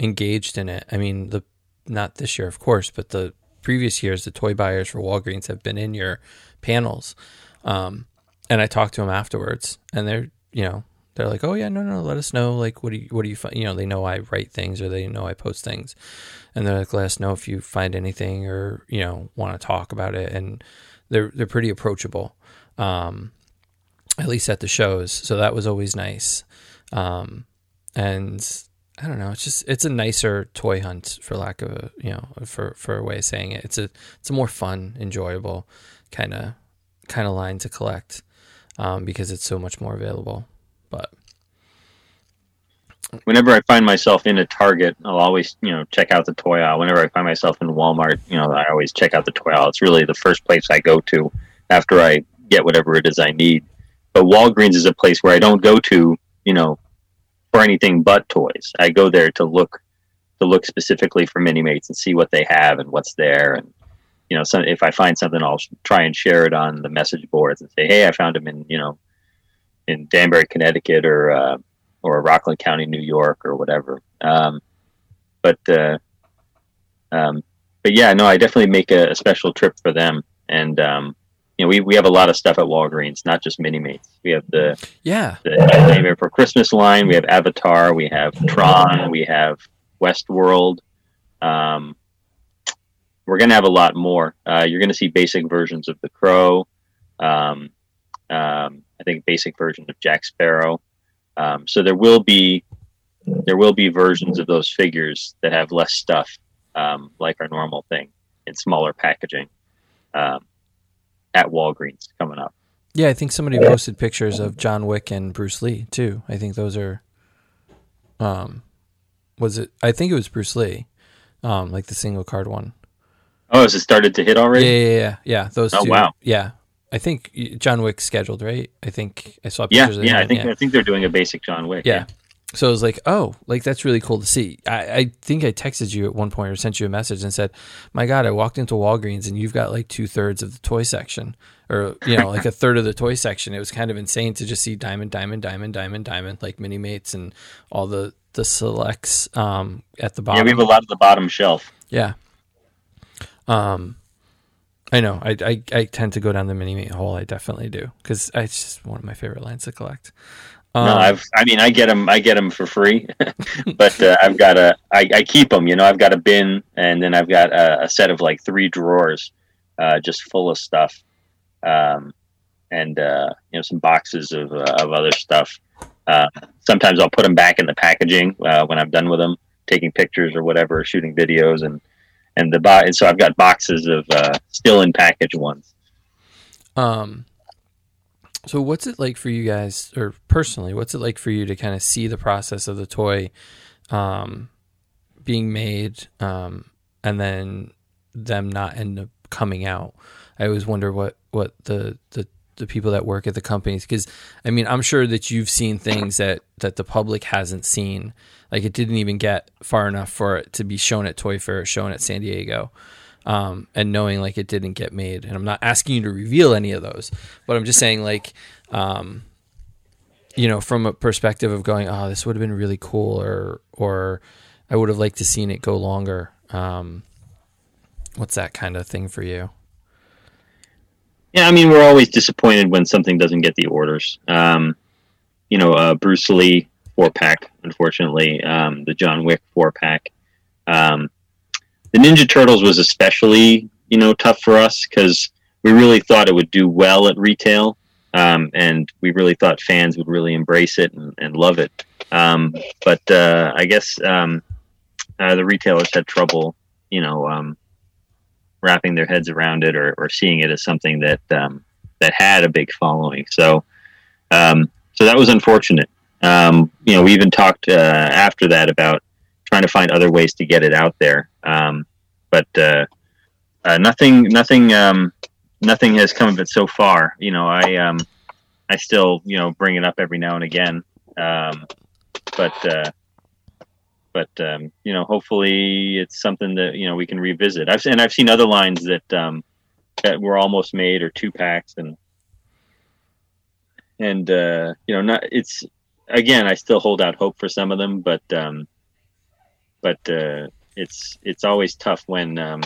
engaged in it. I mean, the not this year, of course, but the previous years, the toy buyers for Walgreens have been in your panels. Um, and I talked to them afterwards, and they're you know they're like, oh yeah, no, no, let us know. Like, what do you, what do you find? You know, they know I write things or they know I post things, and they're like, let us know if you find anything or you know want to talk about it. And they're they're pretty approachable, um, at least at the shows. So that was always nice. Um, and I don't know. It's just it's a nicer toy hunt, for lack of a you know for for a way of saying it. It's a it's a more fun, enjoyable kind of kind of line to collect um, because it's so much more available. But whenever I find myself in a Target, I'll always you know check out the toy aisle. Whenever I find myself in Walmart, you know I always check out the toy aisle. It's really the first place I go to after I get whatever it is I need. But Walgreens is a place where I don't go to you know for anything but toys. I go there to look to look specifically for mini mates and see what they have and what's there. And you know, some, if I find something, I'll try and share it on the message boards and say, "Hey, I found them in you know in Danbury, Connecticut, or uh, or Rockland County, New York, or whatever." Um, but uh, um, but yeah, no, I definitely make a, a special trip for them, and um, you know, we, we have a lot of stuff at Walgreens, not just mini mates. We have the yeah the Nightmare Before Christmas line. We have Avatar. We have Tron. We have Westworld. Um, we're gonna have a lot more. Uh, you're gonna see basic versions of The Crow. Um, um, I think basic version of Jack Sparrow. Um, so there will be there will be versions of those figures that have less stuff, um, like our normal thing, in smaller packaging. Um, at Walgreens coming up. Yeah, I think somebody posted pictures of John Wick and Bruce Lee too. I think those are um was it I think it was Bruce Lee. Um like the single card one. Oh, has it started to hit already? Yeah, yeah, yeah. yeah those oh, two. wow. Yeah. I think John Wick's scheduled, right? I think I saw yeah, pictures yeah, of I think yeah. I think they're doing a basic John Wick. Yeah. So I was like, oh, like that's really cool to see. I, I think I texted you at one point or sent you a message and said, my God, I walked into Walgreens and you've got like two thirds of the toy section or, you know, like a third of the toy section. It was kind of insane to just see diamond, diamond, diamond, diamond, diamond, like mini mates and all the, the selects um, at the bottom. Yeah, we have a lot of the bottom shelf. Yeah. Um, I know. I, I, I tend to go down the mini mate hole. I definitely do because it's just one of my favorite lines to collect. Um, no, I've I mean I get them I get them for free, but uh, I've got a I, I keep them. You know, I've got a bin and then I've got a, a set of like three drawers, uh, just full of stuff, um, and uh, you know some boxes of uh, of other stuff. Uh, sometimes I'll put them back in the packaging uh, when I'm done with them, taking pictures or whatever, shooting videos, and and the bo- and so I've got boxes of uh, still in package ones. Um, so what's it like for you guys, or personally, what's it like for you to kind of see the process of the toy, um, being made, um, and then them not end up coming out? I always wonder what what the the the people that work at the companies because I mean I'm sure that you've seen things that that the public hasn't seen like it didn't even get far enough for it to be shown at Toy Fair shown at San Diego um, and knowing like it didn't get made and I'm not asking you to reveal any of those but I'm just saying like um, you know from a perspective of going oh this would have been really cool or or I would have liked to seen it go longer um, what's that kind of thing for you Yeah, I mean, we're always disappointed when something doesn't get the orders. Um, you know, uh, Bruce Lee four pack, unfortunately, um, the John Wick four pack. Um, the Ninja Turtles was especially, you know, tough for us because we really thought it would do well at retail, um, and we really thought fans would really embrace it and, and love it. Um, but uh, I guess um, uh, the retailers had trouble, you know, um, wrapping their heads around it or, or seeing it as something that um, that had a big following. So, um, so that was unfortunate. You know, we even talked uh, after that about trying to find other ways to get it out there. Um, but uh, uh, nothing, nothing, um, nothing has come of it so far. You know, I, um, I still, you know, bring it up every now and again. Um, but, uh, but um, you know, hopefully it's something that you know we can revisit. I've and I've seen other lines that um, that were almost made or two packs and and uh, you know, not it's again. I still hold out hope for some of them, but um, but uh, it's it's always tough when um,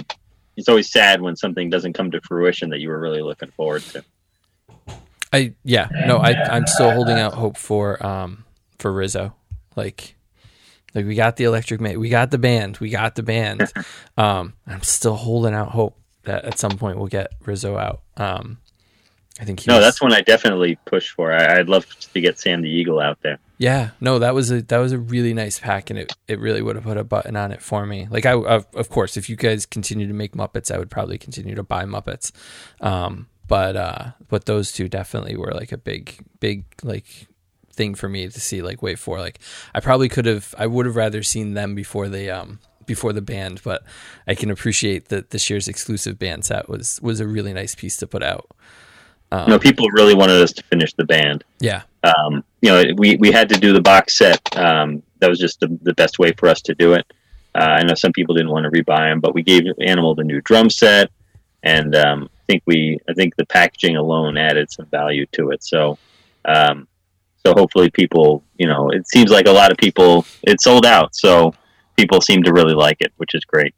it's always sad when something doesn't come to fruition that you were really looking forward to. I yeah no I I'm still holding out hope for um for Rizzo. Like like we got the electric mate we got the band we got the band. Um I'm still holding out hope that at some point we'll get Rizzo out. Um I think he's, No, that's one I definitely push for. I, I'd love to get Sam the Eagle out there. yeah. No that was a that was a really nice pack and it it really would have put a button on it for me. Like I of, of course if you guys continue to make Muppets I would probably continue to buy Muppets. Um but uh but those two definitely were like a big big like thing for me to see like wait for. Like I probably could have I would have rather seen them before they um before the band but I can appreciate that this year's exclusive band set was was a really nice piece to put out um, You know, people really wanted us to finish the band. yeah Um, you know, we, we had to do the box set. Um, that was just the, the best way for us to do it. Uh, I know some people didn't want to rebuy them, but we gave Animal the new drum set, and um, I think we I think the packaging alone added some value to it. So, um, so hopefully people, you know, it seems like a lot of people it sold out, so people seem to really like it, which is great.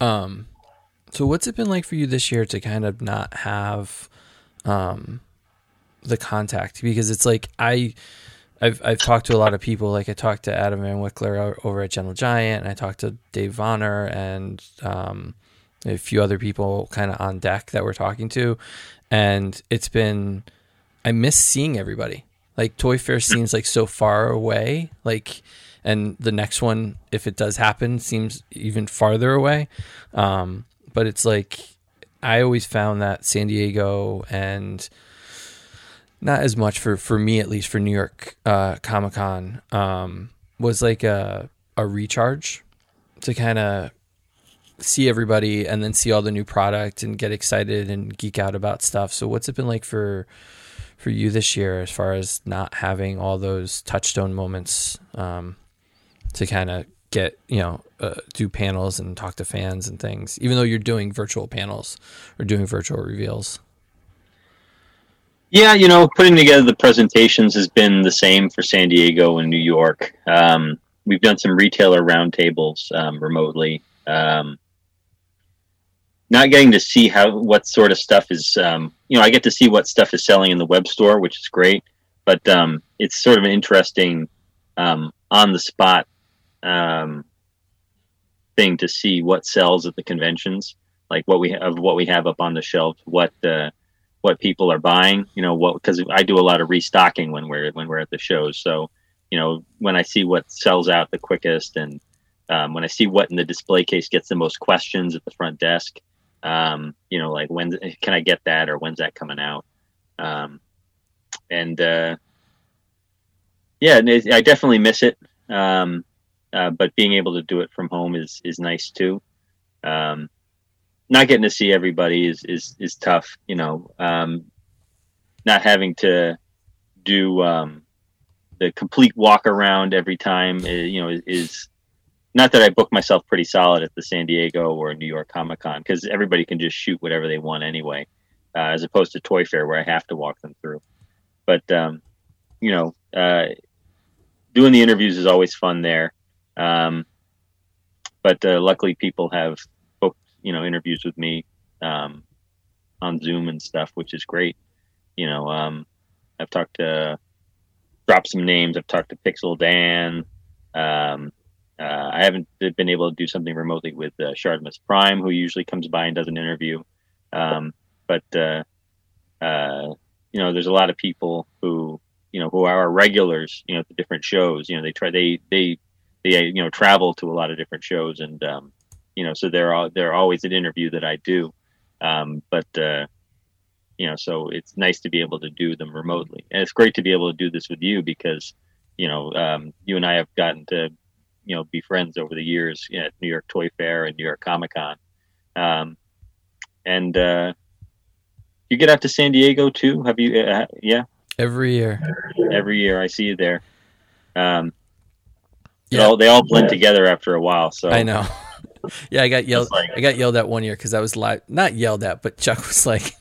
Um, So what's it been like for you this year to kind of not have um the contact because it's like I I've I've talked to a lot of people like I talked to Adam Van Wickler over at Gentle Giant and I talked to Dave Vonner and um a few other people kind of on deck that we're talking to and it's been I miss seeing everybody. Like Toy Fair seems like so far away like and the next one if it does happen seems even farther away. Um but it's like I always found that San Diego and not as much for for me at least for New York uh, Comic Con um, was like a a recharge to kind of see everybody and then see all the new product and get excited and geek out about stuff. So what's it been like for for you this year as far as not having all those touchstone moments um, to kind of get you know uh, do panels and talk to fans and things even though you're doing virtual panels or doing virtual reveals? Yeah you know putting together the presentations has been the same for san diego and new york. Um, we've done some retailer roundtables um, remotely. Um, not getting to see how what sort of stuff is um, you know i get to see what stuff is selling in the web store which is great but um, it's sort of an interesting um, on the spot um, thing to see what sells at the conventions, like what we have, what we have up on the shelf, what uh, what people are buying. You know, what because I do a lot of restocking when we're when we're at the shows. So, you know, when I see what sells out the quickest, and um, when I see what in the display case gets the most questions at the front desk, um, you know, like when can I get that or when's that coming out? Um, and uh, yeah, I definitely miss it. Um, uh, but being able to do it from home is is nice too. Um, not getting to see everybody is is is tough. You know, um, not having to do um, the complete walk around every time. Is, uh, you know, is, not that I book myself pretty solid at the San Diego or New York Comic Con because everybody can just shoot whatever they want anyway, uh, as opposed to Toy Fair where I have to walk them through. But um, you know, uh, doing the interviews is always fun there. Um, but uh, luckily, people have booked you know interviews with me um, on Zoom and stuff, which is great. You know, um, I've talked to drop some names. I've talked to Pixel Dan. Um, uh, I haven't been able to do something remotely with uh, Shartimus Prime, who usually comes by and does an interview. Um, but uh, uh, you know, there's a lot of people who you know who are regulars. You know, at the different shows. You know, they try they they they you know travel to a lot of different shows and um, you know so they're all they're always an interview that I do. Um, but uh, you know so it's nice to be able to do them remotely. And it's great to be able to do this with you because you know um, you and I have gotten to you know be friends over the years at New York Toy Fair and New York Comic Con um, and uh, you get out to San Diego too? Have you uh, yeah? Every year. Every year. I see you there. Um, yeah. All, they all blend together after a while. So I know. yeah, I got yelled. Like, I got yelled at one year because I was live. Not yelled at, but Chuck was like,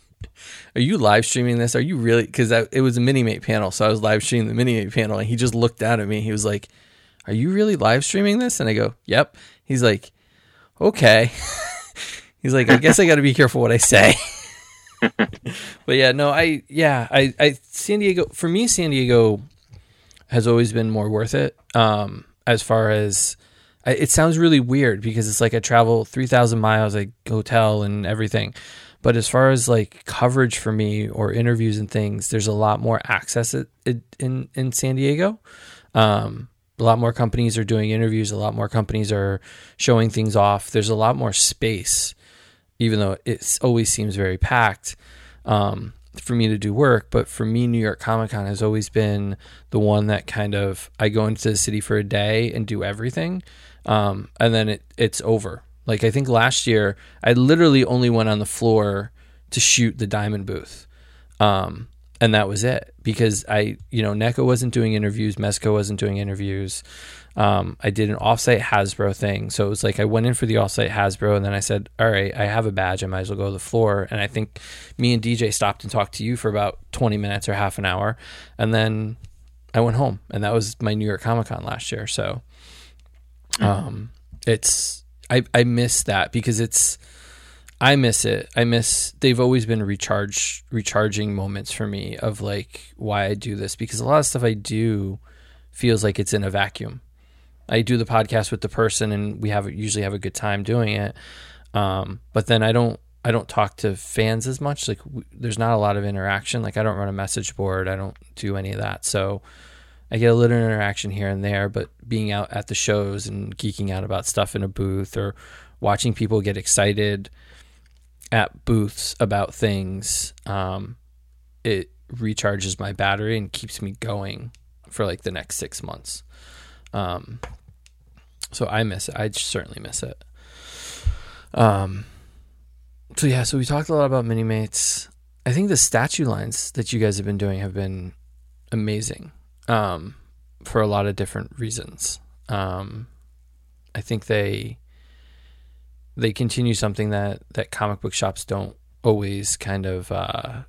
"Are you live streaming this? Are you really?" Because it was a mini mate panel, so I was live streaming the mini mate panel, and he just looked down at me. He was like, "Are you really live streaming this?" And I go, "Yep." He's like, "Okay." He's like, "I guess I got to be careful what I say." but yeah, no, I yeah, I I San Diego for me, San Diego has always been more worth it. Um, as far as it sounds really weird because it's like I travel 3,000 miles, a hotel and everything. But as far as like coverage for me or interviews and things, there's a lot more access in in San Diego. Um, a lot more companies are doing interviews. A lot more companies are showing things off. There's a lot more space, even though it always seems very packed. Um, for me to do work, but for me, New York Comic Con has always been the one that kind of I go into the city for a day and do everything, um, and then it it's over. Like I think last year, I literally only went on the floor to shoot the diamond booth, um, and that was it because I, you know, NECA wasn't doing interviews, Mezco wasn't doing interviews. Um, I did an offsite Hasbro thing. So it was like I went in for the offsite Hasbro and then I said, All right, I have a badge. I might as well go to the floor. And I think me and DJ stopped and talked to you for about 20 minutes or half an hour. And then I went home. And that was my New York Comic Con last year. So um, it's, I, I miss that because it's, I miss it. I miss. They've always been recharge, recharging moments for me of like why I do this because a lot of stuff I do feels like it's in a vacuum. I do the podcast with the person, and we have usually have a good time doing it. Um, but then I don't. I don't talk to fans as much. Like, w- there's not a lot of interaction. Like, I don't run a message board. I don't do any of that. So, I get a little interaction here and there. But being out at the shows and geeking out about stuff in a booth or watching people get excited at booths about things, um, it recharges my battery and keeps me going for like the next six months. Um, so I miss it. I certainly miss it. Um, so yeah, so we talked a lot about mini mates. I think the statue lines that you guys have been doing have been amazing um, for a lot of different reasons. Um, I think they they continue something that that comic book shops don't always kind of uh,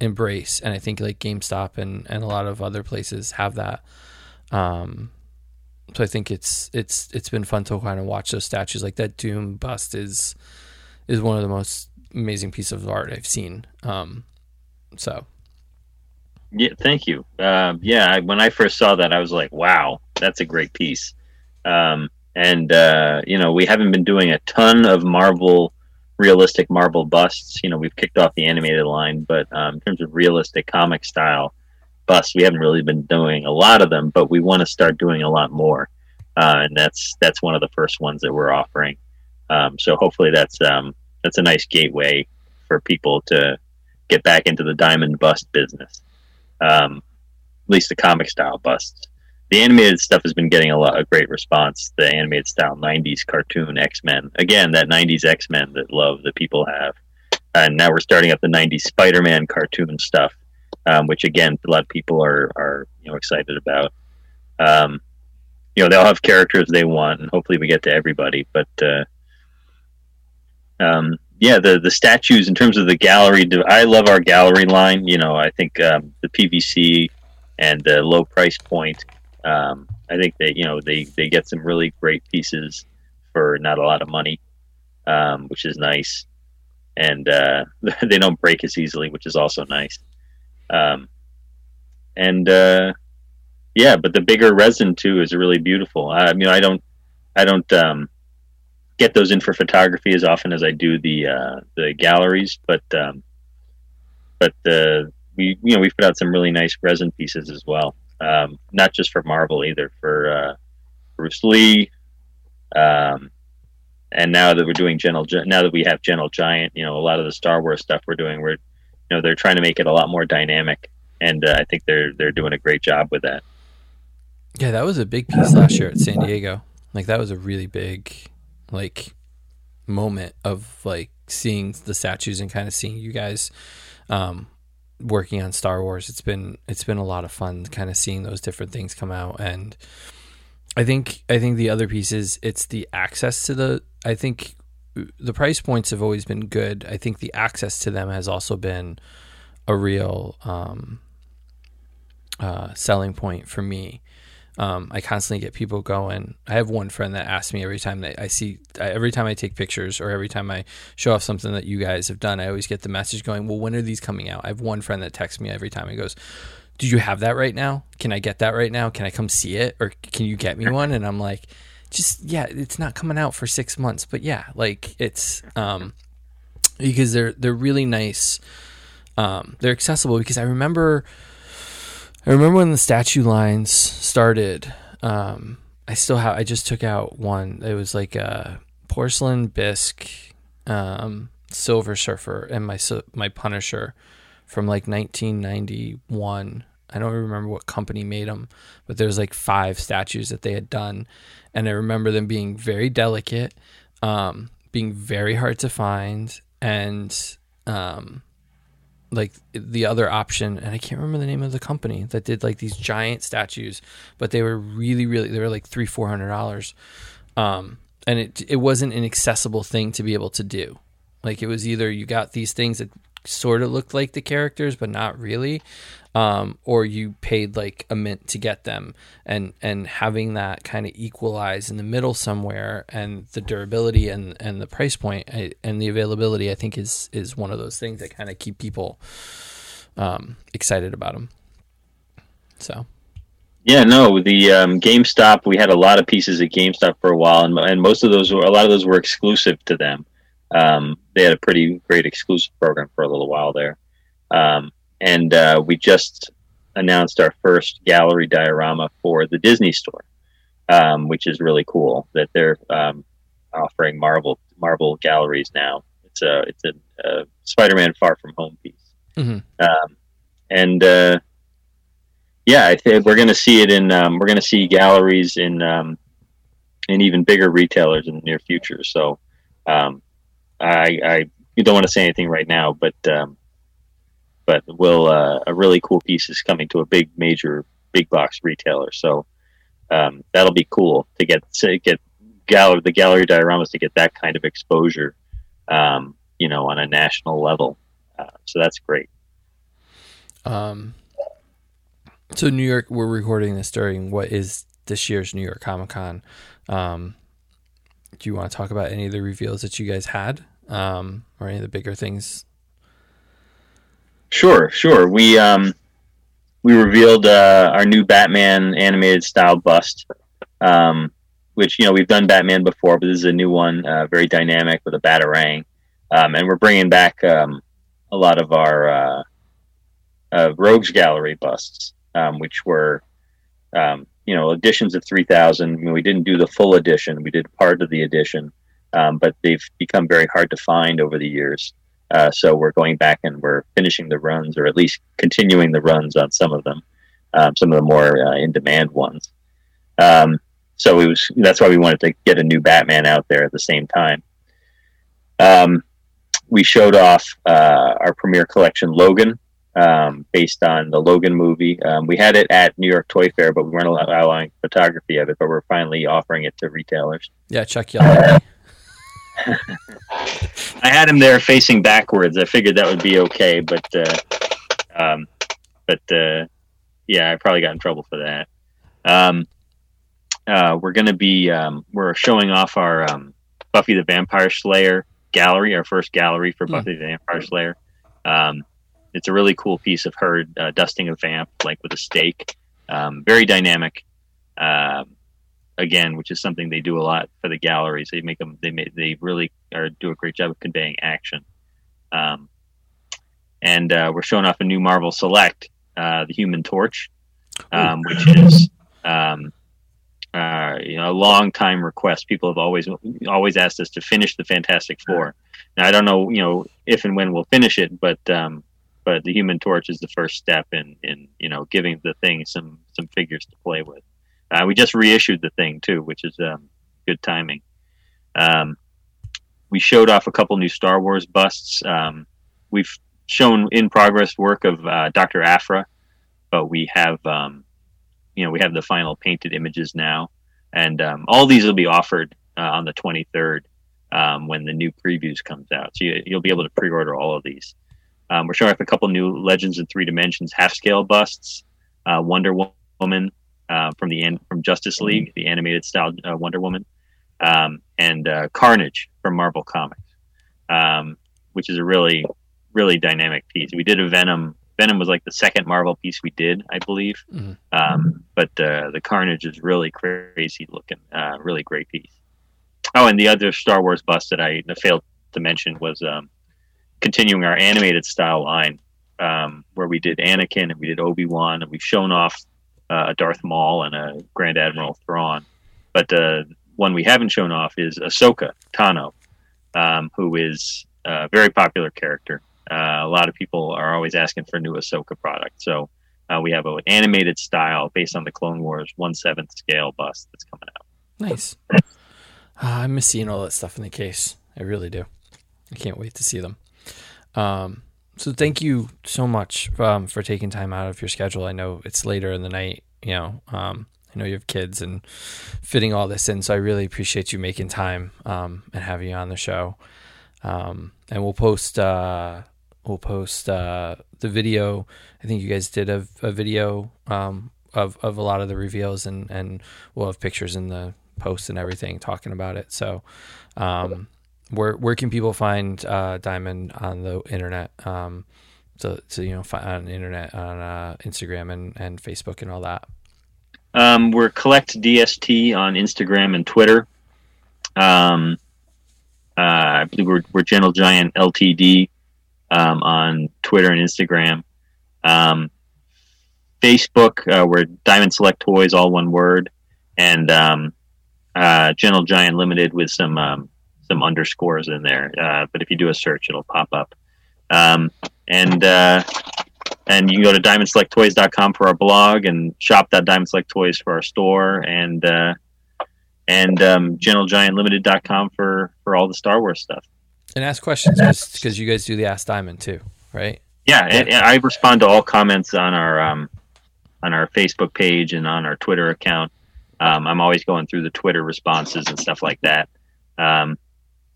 embrace, and I think like GameStop and and a lot of other places have that. Um, so I think it's it's it's been fun to kind of watch those statues. Like that Doom bust is is one of the most amazing pieces of art I've seen. Um, so Yeah, thank you. Um, yeah, when I first saw that, I was like, "Wow, that's a great piece." Um, and uh, you know, we haven't been doing a ton of Marvel, realistic Marvel busts. You know, we've kicked off the animated line, but um, in terms of realistic comic style busts, we haven't really been doing a lot of them. But we want to start doing a lot more, uh, and that's that's one of the first ones that we're offering. Um, so hopefully, that's um, that's a nice gateway for people to get back into the diamond bust business um, at least the comic style busts. The animated stuff has been getting a lot a great response. The animated style '90s cartoon X Men, again, that '90s X Men that love that people have, and now we're starting up the '90s Spider Man cartoon stuff, um, which again a lot of people are are you know excited about. Um, you know they'll have characters they want, and hopefully we get to everybody. But uh, um, yeah, the the statues in terms of the gallery. I love our gallery line. You know, I think um, the PVC and the low price point. Um, I think that you know they they get some really great pieces for not a lot of money, um, which is nice, and uh, they don't break as easily, which is also nice. Um, and uh, yeah, but the bigger resin too is really beautiful. I mean, I don't, I don't. Um, get those in for photography as often as I do the uh, the galleries, but um, but uh, we you know we've put out some really nice resin pieces as well. Um, not just for Marvel either, for uh, Bruce Lee, um, and now that we're doing Gentle, now that we have Gentle Giant, you know a lot of the Star Wars stuff we're doing, we're you know they're trying to make it a lot more dynamic, and uh, I think they're they're doing a great job with that. yeah, that was a big piece last year at San Diego. Like that was a really big like moment of like seeing the statues and kind of seeing you guys um, working on Star Wars. It's been it's been a lot of fun kind of seeing those different things come out and I think I think the other piece is it's the access to the I think the price points have always been good. I think the access to them has also been a real um, uh, selling point for me. Um, I constantly get people going. I have one friend that asks me every time that I see, every time I take pictures or every time I show off something that you guys have done, I always get the message going, Well, when are these coming out? I have one friend that texts me every time. He goes, Do you have that right now? Can I get that right now? Can I come see it? Or can you get me one? And I'm like, Just, yeah, it's not coming out for six months. But yeah, like it's, um, because they're, they're really nice. Um, they're accessible because I remember, I remember when the statue lines started. Um, I still have. I just took out one. It was like a porcelain bisque, um, Silver Surfer, and my my Punisher from like 1991. I don't remember what company made them, but there's like five statues that they had done, and I remember them being very delicate, um, being very hard to find, and um, like the other option and i can't remember the name of the company that did like these giant statues but they were really really they were like three four hundred dollars. Um and it it wasn't an accessible thing to be able to do. Like it was either you got these things that sort of looked like the characters, but not really. Um, or you paid like a mint to get them, and and having that kind of equalize in the middle somewhere, and the durability and and the price point and the availability, I think is is one of those things that kind of keep people um, excited about them. So. Yeah, no, the um, GameStop. We had a lot of pieces at GameStop for a while, and, and most of those, were, a lot of those were exclusive to them. Um, they had a pretty great exclusive program for a little while there, um, and uh, we just announced our first gallery diorama for the Disney Store, um, which is really cool. That they're um, offering Marvel Marvel galleries now. It's a it's a, a Spider-Man Far From Home piece, mm-hmm. Um, and uh, yeah, I think we're going to see it in um, we're going to see galleries in um, in even bigger retailers in the near future. So um, I, I don't want to say anything right now, but um, but will uh, a really cool piece is coming to a big major big box retailer. So um, that'll be cool to get to get gallery the gallery dioramas to get that kind of exposure, um, you know, on a national level. Uh, so that's great. Um, so New York, we're recording this during what is this year's New York Comic Con. Um, do you want to talk about any of the reveals that you guys had, um, or any of the bigger things? Sure, sure. We um, we revealed uh, our new Batman animated style bust, um, which you know we've done Batman before, but this is a new one, uh, very dynamic with a batarang, um, and we're bringing back um, a lot of our uh, uh Rogues Gallery busts um, which were you know editions of 3000 I mean, we didn't do the full edition we did part of the edition um, but they've become very hard to find over the years. Uh, so we're going back and we're finishing the runs or at least continuing the runs on some of them um, some of the more uh, in demand ones. Um, so it was that's why we wanted to get a new batman out there at the same time. Um, we showed off uh, our premier collection logan um, based on the Logan movie. Um, we had it at New York Toy Fair, but we weren't allowing photography of it. But we're finally offering it to retailers. Yeah, Chuck Yellow. I had him there facing backwards. I figured that would be okay, but uh, um, but uh, yeah, I probably got in trouble for that. Um, uh, we're going to be um, we're showing off our um, Buffy the Vampire Slayer gallery, our first gallery for mm. Buffy the Vampire Slayer. Um, it's a really cool piece of her uh, dusting a vamp like with a stake. Um, very dynamic. Um, again, which is something they do a lot for the galleries. They make them. They make, they really are, do a great job of conveying action. Um, and uh, we're showing off a new Marvel Select, uh, the Human Torch, um, which is um, uh, you know a long time request. People have always always asked us to finish the Fantastic Four. Now I don't know you know if and when we'll finish it, but um, but the Human Torch is the first step in in you know giving the thing some some figures to play with. Uh, we just reissued the thing too, which is um, good timing. Um, we showed off a couple new Star Wars busts. Um, we've shown in progress work of uh, Doctor Aphra, but we have um, you know we have the final painted images now, and um, all these will be offered uh, on the 23rd um, when the new previews comes out. So you, you'll be able to pre-order all of these. Um, we're showing off a couple new Legends in Three Dimensions half scale busts. Uh, Wonder Woman uh, from the from Justice mm-hmm. League, the animated style uh, Wonder Woman, um, and uh, Carnage from Marvel Comics, um, which is a really really dynamic piece. We did a Venom. Venom was like the second Marvel piece we did, I believe. Mm-hmm. but uh, the Carnage is really crazy looking, uh, really great piece. Oh, and the other Star Wars bust that I failed to mention was um, continuing our animated style line, um, where we did Anakin and we did Obi Wan, and we've shown off uh, Darth Maul and a Grand Admiral Thrawn. But the one we haven't shown off is Ahsoka Tano, um, who is a very popular character. Uh, a lot of people are always asking for a new Ahsoka product. So uh, we have an animated style based on the Clone Wars one seventh scale bust that's coming out. Nice. Uh, I miss seeing all that stuff in the case. I really do. I can't wait to see them. Um, so thank you so much um, for taking time out of your schedule. I know it's later in the night. You know, um, I know you have kids and fitting all this in. So I really appreciate you making time um, and having you on the show. Um, and we'll post uh, we'll post uh, the video. I think you guys did a, a video um, of of a lot of the reveals, and and we'll have pictures in the post and everything talking about it. So, um, where where can people find uh, Diamond on the internet? Um, you know, find on internet on uh, Instagram and and Facebook and all that. Um, we're collect DST on Instagram and Twitter. Um, uh, I believe we're, we're Gentle Giant LTD um, on Twitter and Instagram. Um, Facebook, uh, we're Diamond Select Toys, all one word, and um, uh, Gentle Giant Limited with some um, some underscores in there. Uh, but if you do a search, it'll pop up. Um, and uh, and you can go to diamondselecttoys.com for our blog and shop that shop.diamondselecttoys for our store and uh, and um, gentlegiantlimited.com for for all the Star Wars stuff. And ask questions because you guys do the Ask Diamond too, right? Yeah, and, and I respond to all comments on our um, on our Facebook page and on our Twitter account. Um, I'm always going through the Twitter responses and stuff like that. Um,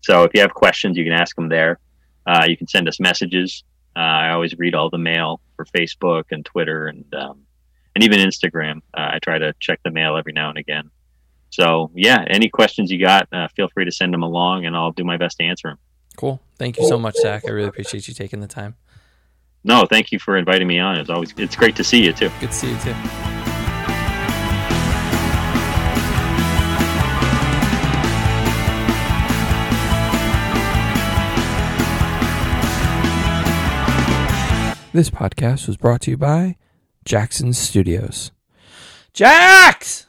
so if you have questions, you can ask them there. Uh, you can send us messages. Uh, I always read all the mail for Facebook and Twitter and um, and even Instagram. Uh, I try to check the mail every now and again. So yeah, any questions you got, uh, feel free to send them along, and I'll do my best to answer them. Cool. Thank you so much, Zach. I really appreciate you taking the time. No, thank you for inviting me on. It's always it's great to see you too. Good to see you too. This podcast was brought to you by Jackson Studios. Jax!